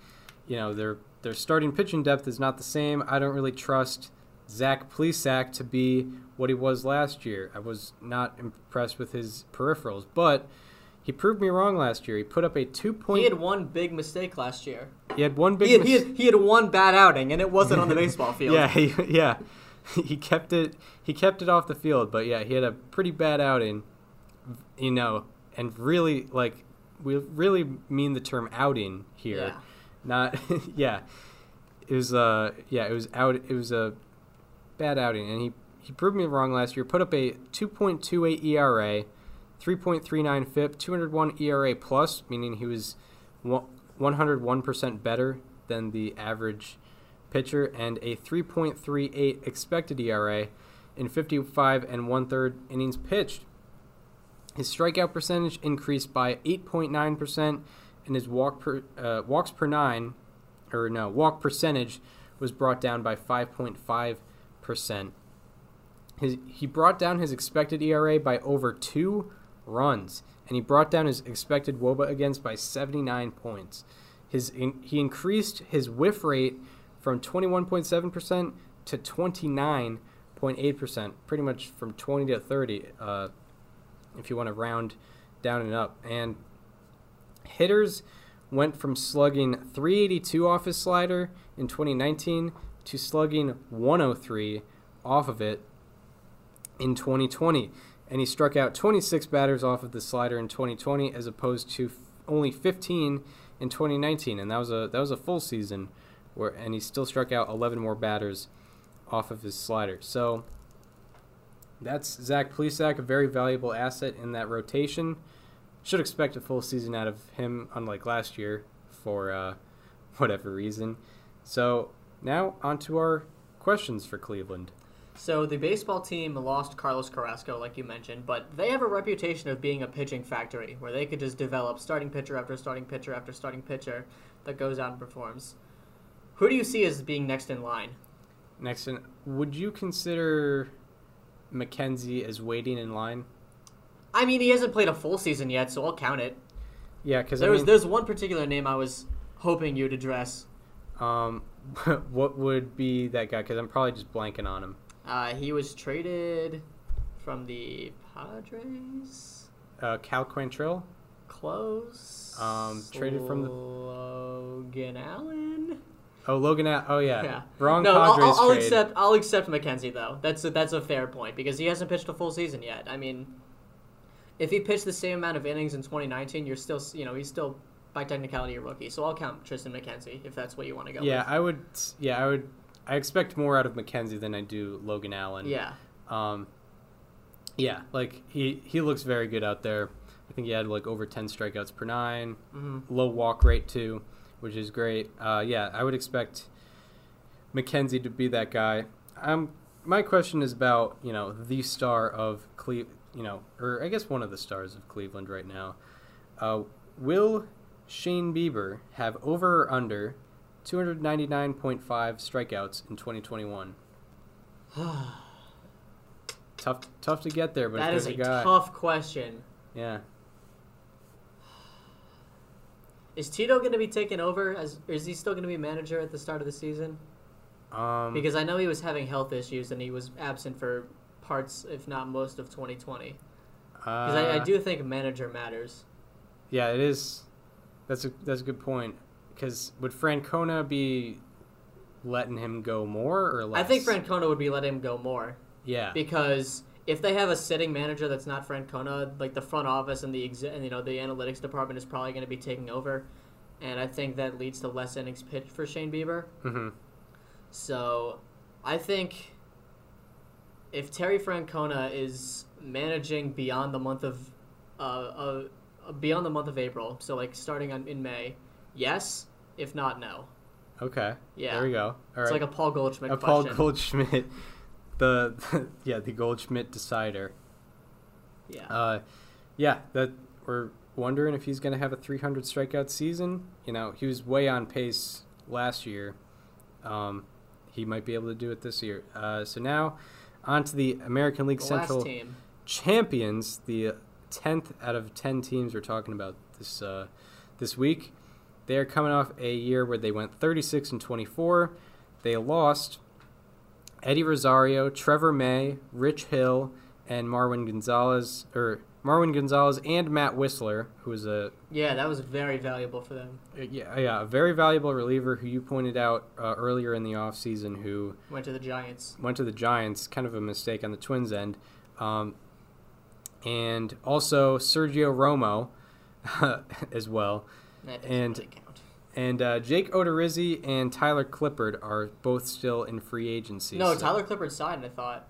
F: you know, their their starting pitching depth is not the same. I don't really trust Zach Plesac to be what he was last year. I was not impressed with his peripherals, but he proved me wrong last year. He put up a two point.
G: He had one big mistake last year.
F: he had one big.
G: He had, he, had, he had one bad outing, and it wasn't on the baseball field.
F: Yeah, he, yeah. He kept it. He kept it off the field, but yeah, he had a pretty bad outing. You know, and really like we really mean the term outing here,
G: Yeah.
F: not yeah. It was uh yeah it was out it was a bad outing, and he he proved me wrong last year. Put up a 2.28 ERA, 3.39 FIP, 201 ERA plus, meaning he was 101% better than the average pitcher, and a 3.38 expected ERA in 55 and one third innings pitched. His strikeout percentage increased by 8.9%, and his walk per uh, walks per nine, or no walk percentage, was brought down by 5.5 percent. His he brought down his expected ERA by over two runs, and he brought down his expected WOBA against by 79 points. His in, he increased his whiff rate from 21.7% to 29.8%, pretty much from 20 to 30, uh, if you want to round down and up. And hitters went from slugging 382 off his slider in 2019 to slugging 103 off of it in 2020, and he struck out 26 batters off of the slider in 2020 as opposed to f- only 15 in 2019, and that was a that was a full season where and he still struck out 11 more batters off of his slider. So that's Zach Plesac, a very valuable asset in that rotation. Should expect a full season out of him, unlike last year, for uh, whatever reason. So now on to our questions for Cleveland.
G: So the baseball team lost Carlos Carrasco, like you mentioned, but they have a reputation of being a pitching factory where they could just develop starting pitcher after starting pitcher after starting pitcher that goes out and performs. Who do you see as being next in line?
F: Next, in, would you consider McKenzie as waiting in line?
G: I mean, he hasn't played a full season yet, so I'll count it.
F: Yeah, because
G: There
F: I
G: was there's one particular name I was hoping you'd address.
F: um, what would be that guy? Because I'm probably just blanking on him.
G: Uh, he was traded from the Padres.
F: Uh, Cal Quantrill.
G: Close.
F: Um, traded from the-
G: Logan Allen.
F: Oh, Logan. Al- oh yeah,
G: Yeah.
F: wrong
G: no, I'll,
F: Padres
G: I'll, I'll
F: trade.
G: accept. I'll accept McKenzie though. That's a, that's a fair point because he hasn't pitched a full season yet. I mean, if he pitched the same amount of innings in 2019, you're still you know he's still by technicality a rookie. So I'll count Triston McKenzie if that's what you want to go
F: Yeah,
G: with.
F: I would. Yeah, I would. I expect more out of McKenzie than I do Logan Allen.
G: Yeah.
F: Um, yeah, like he he looks very good out there. I think he had like over ten strikeouts per 9
G: Mhm.
F: low walk rate too, which is great. Uh, yeah, I would expect McKenzie to be that guy. Um, my question is about you know the star of Cle, you know, or I guess one of the stars of Cleveland right now. Uh, will Shane Bieber have over or under 299.5 strikeouts in 2021? tough, tough to get there, but
G: that is a
F: a guy,
G: tough question.
F: yeah.
G: Is Tito going to be taken over as? Or is he still going to be manager at the start of the season?
F: Um,
G: Because I know he was having health issues and he was absent for parts, if not most, of 2020. Because I, I
F: uh,
G: do think manager matters.
F: Yeah, it is. That's a that's a good point. Because would Francona be letting him go more or less?
G: I think Francona would be letting him go more
F: Yeah.
G: because if they have a sitting manager that's not Francona, like the front office and the and you know the analytics department is probably going to be taking over, and I think that leads to less innings pitched for Shane Bieber.
F: hmm
G: So, I think if Terry Francona is managing beyond the month of, uh, uh, beyond the month of April, so like starting on, in May, yes. If not, no.
F: Okay.
G: Yeah.
F: There we go. All right.
G: It's like a Paul Goldschmidt
F: a Paul. Goldschmidt, the yeah the Goldschmidt decider.
G: yeah.
F: Uh, yeah, that we're wondering if he's going to have a 300 strikeout season. You know, he was way on pace last year. Um, he might be able to do it this year. Uh, so now, on to the American League
G: the
F: Central champions, the tenth out of ten teams we're talking about this uh, this week. They are coming off a year where they went 36 and 24. They lost Eddie Rosario, Trevor May, Rich Hill, and Marwin Gonzalez, or Marwin Gonzalez and Matt Wisler, who was a
G: Yeah, that was very valuable for them.
F: yeah, yeah, a very valuable reliever who you pointed out uh, earlier in the offseason who
G: Went to the Giants.
F: went to the Giants, kind of a mistake on the Twins' end. Um, and also Sergio Romo as well. And-
G: really.
F: And uh, Jake Odorizzi and Tyler Clippard are both still in free agency.
G: No,
F: so,
G: Tyler Clippard signed. I thought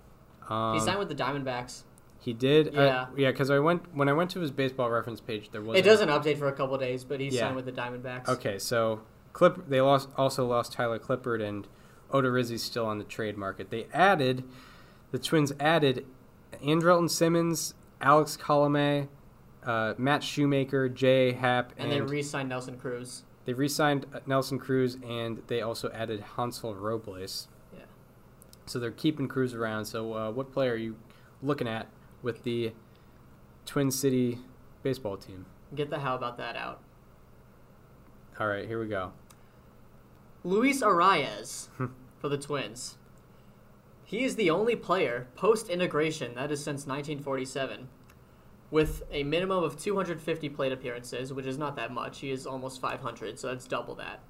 F: um,
G: he signed with the Diamondbacks.
F: He did.
G: Yeah.
F: Uh, yeah, because I went when I went to his baseball reference page. There was
G: It doesn't update for a couple days, but he
F: Yeah.
G: signed with the Diamondbacks.
F: Okay, so Clip they lost also lost Tyler Clippard and Odorizzi's still on the trade market. They added the Twins added Andrelton Simmons, Alex Colome, uh, Matt Shoemaker, Jay Happ,
G: And they re-signed Nelson Cruz.
F: they re-signed Nelson Cruz and they also added Hansel Robles.
G: Yeah.
F: So they're keeping Cruz around. So uh, what player are you looking at with the Twin City baseball team?
G: Get the how about that out.
F: All right, here we go.
G: Luis Arraez for the Twins. He is the only player post integration, that is since 1947, with a minimum of 250 plate appearances, which is not that much. He is almost 500, so that's double that.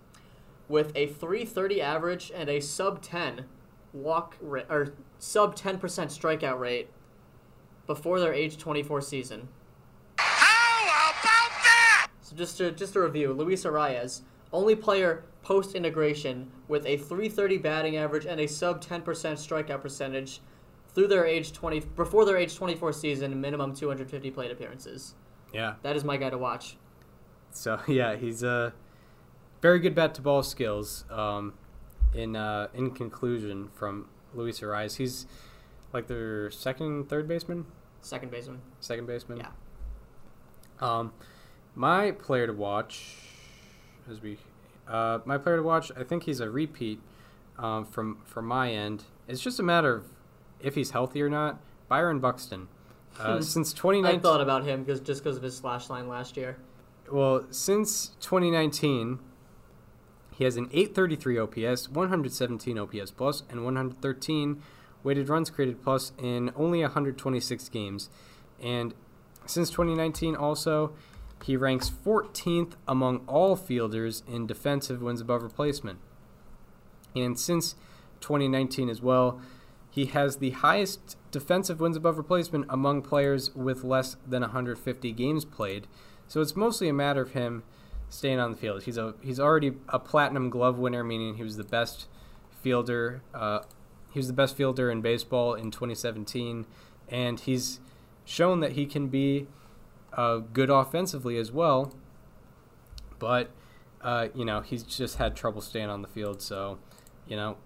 G: With a 330 average and a sub 10 walk or sub 10% strikeout rate before their age 24 season.
C: How about that?
G: So just to just to review, Luis Arraez, only player post integration with a 330 batting average and a sub 10% strikeout percentage through their age 20 before their age 24 season, minimum 250 plate appearances.
F: Yeah.
G: That is my guy to watch.
F: So yeah, he's a very good bat to ball skills. Um, in uh, in conclusion, from Luis Arraez, he's like their second, third baseman,
G: Second baseman.
F: second baseman.
G: Yeah.
F: Um, my player to watch, as we, uh, my player to watch, I think he's a repeat. Um, from from my end, it's just a matter of if he's healthy or not. Byron Buxton. Uh, since
G: I
F: 2019,
G: thought about him because just because of his slash line last year.
F: Well, since 2019, he has an 833 OPS, 117 OPS plus, and 113 weighted runs created plus in only 126 games. And since 2019, also, he ranks 14th among all fielders in defensive wins above replacement. And since 2019 as well, he has the highest defensive wins above replacement among players with less than 150 games played. So it's mostly a matter of him staying on the field. He's a he's already a platinum glove winner, meaning he was the best fielder. Uh, he was the best fielder in baseball in 2017, and he's shown that he can be uh, good offensively as well. But uh, you know he's just had trouble staying on the field. So you know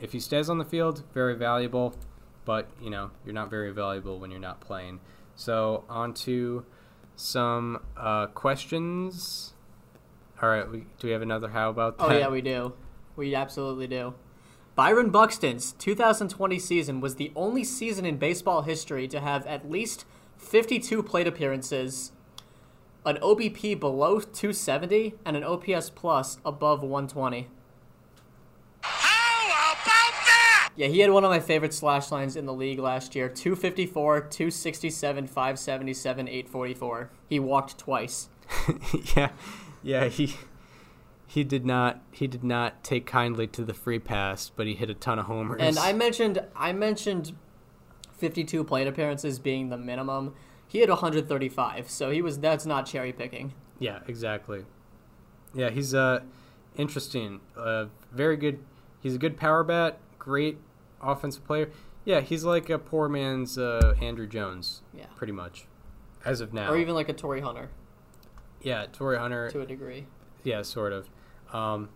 F: if he stays on the field, very valuable. But you know you're not very valuable when you're not playing. So on to some uh, questions. All right, we, do we have another how about that?
G: Oh yeah, we do. We absolutely do. Byron Buxton's 2020 season was the only season in baseball history to have at least 52 plate appearances, an OBP below 270, and an OPS plus above 120. Yeah, he had one of my favorite slash lines in the league last year 254, 267, 577, 844. He walked twice.
F: yeah, yeah. He he did not he did not take kindly to the free pass, but he hit a ton of homers.
G: And I mentioned I mentioned 52 plate appearances being the minimum. He had 135, so he was that's not cherry picking.
F: yeah, exactly. Yeah, he's uh interesting. Uh, very good. He's a good power bat. Great offensive player. Yeah, he's like a poor man's uh, Andruw Jones.
G: Yeah.
F: pretty much, as of now.
G: Or even like a Torii Hunter
F: yeah, Torii Hunter.
G: to a degree.
F: Yeah, sort of. Um,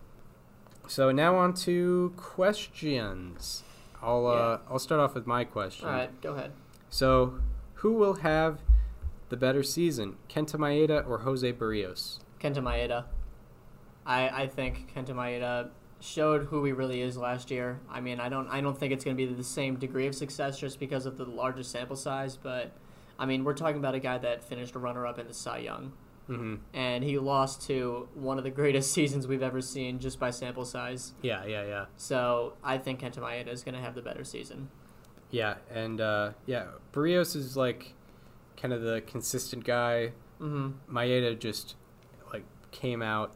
F: so now on to questions. I'll uh, I'll start off with my question.
G: All right, go ahead.
F: So, who will have the better season, Kenta Maeda or Jose Berrios?
G: Kenta Maeda. I I think Kenta Maeda showed who he really is last year. I mean, I don't I don't think it's going to be the same degree of success just because of the larger sample size, but I mean, we're talking about a guy that finished a runner-up in the Cy Young,
F: Mm-hmm.
G: and he lost to one of the greatest seasons we've ever seen just by sample size.
F: Yeah, yeah, yeah,
G: So I think Kenta Maeda is going to have the better season.
F: yeah, and uh, yeah, Berrios is like kind of the consistent guy.
G: hmm
F: Maeda just like came out,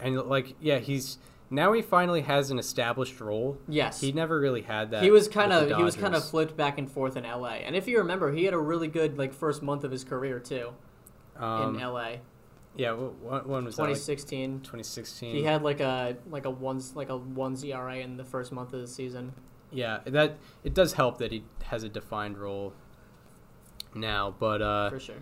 F: and like yeah, he's now he finally has an established role.
G: Yes.
F: He never really had that.
G: he was kind of he was kind of flipped back and forth in LA. And if you remember, he had a really good like first month of his career too
F: um,
G: in LA.
F: Yeah, wh- what one was that? Like
G: 2016.
F: 2016.
G: He had like a like a one like a one ERA in the first month of the season.
F: Yeah, that it does help that he has a defined role now, but uh,
G: For sure.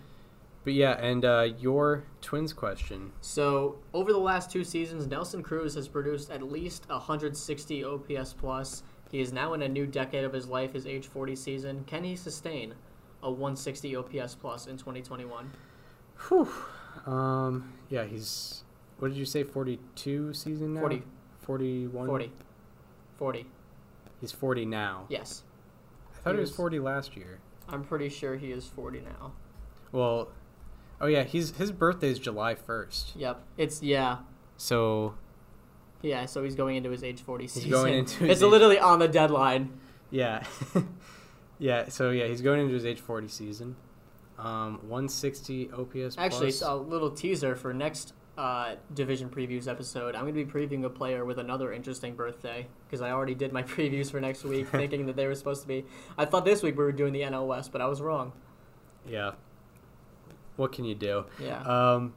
F: But yeah, and uh, your twins question.
G: So over the last two seasons, Nelson Cruz has produced at least 160 OPS plus. He is now in a new decade of his life, his age 40 season. Can he sustain a 160 OPS plus in 2021?
F: Whew. Um, yeah, he's what did you say? Forty-two season now.
G: 40.
F: Forty-one.
G: 40. 40.
F: He's forty now.
G: Yes.
F: I thought
G: He
F: he was
G: was-
F: forty last year.
G: I'm pretty sure he is 40 now.
F: Well, oh yeah, he's his birthday is July first.
G: Yep. It's yeah.
F: So
G: Yeah, so he's going into his age 40 season.
F: going into his
G: It's
F: age-
G: literally on the deadline.
F: yeah, yeah. So yeah, he's going into his age forty season. Um, one sixty OPS.
G: Actually, so a little teaser for next uh, division previews episode. I'm going to be previewing a player with another interesting birthday because I already did my previews for next week, thinking that they were supposed to be. I thought this week we were doing the NL West, but I was wrong.
F: Yeah. What can you do?
G: Yeah.
F: Um,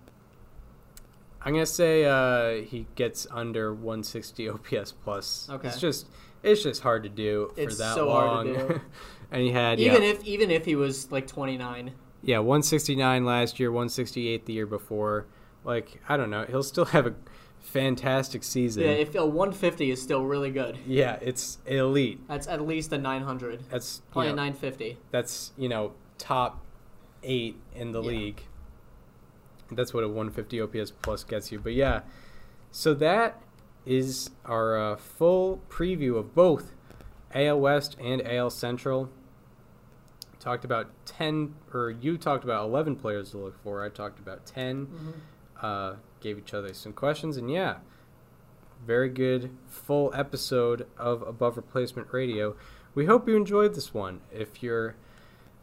F: I'm gonna say uh, he gets under 160 OPS plus.
G: Okay.
F: It's just it's just hard to do for
G: It's
F: that
G: so
F: long.
G: hard to do.
F: and he had
G: even
F: yeah,
G: if even if he was like 29.
F: yeah 169 last year, 168 the year before. Like I don't know, he'll still have a fantastic season.
G: Yeah, if a 150 is still really good.
F: Yeah, it's elite.
G: That's at least a 900.
F: That's you
G: Probably
F: know,
G: a 950.
F: that's you know top eight in the
G: Yeah.
F: league. That's what a 150 OPS plus gets you. But yeah, so that is our uh, full preview of both AL West and AL Central. Talked about 10, or you talked about 11 players to look for. I talked about 10. Uh, gave each other some questions, and yeah, very good full episode of Above Replacement Radio. We hope you enjoyed this one. If you're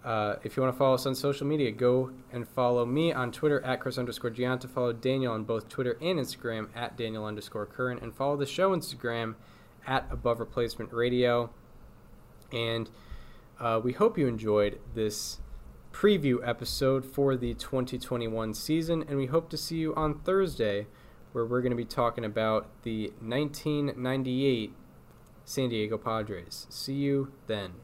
F: uh, if you want to follow us on social media, go and follow me on Twitter at Chris underscore Gianta. Follow Daniel on both Twitter and Instagram at Daniel underscore Curran. And follow the show Instagram at Above Replacement Radio. And uh, we hope you enjoyed this preview episode for the 2021 season. And we hope to see you on Thursday, where we're going to be talking about the 1998 San Diego Padres. See you then.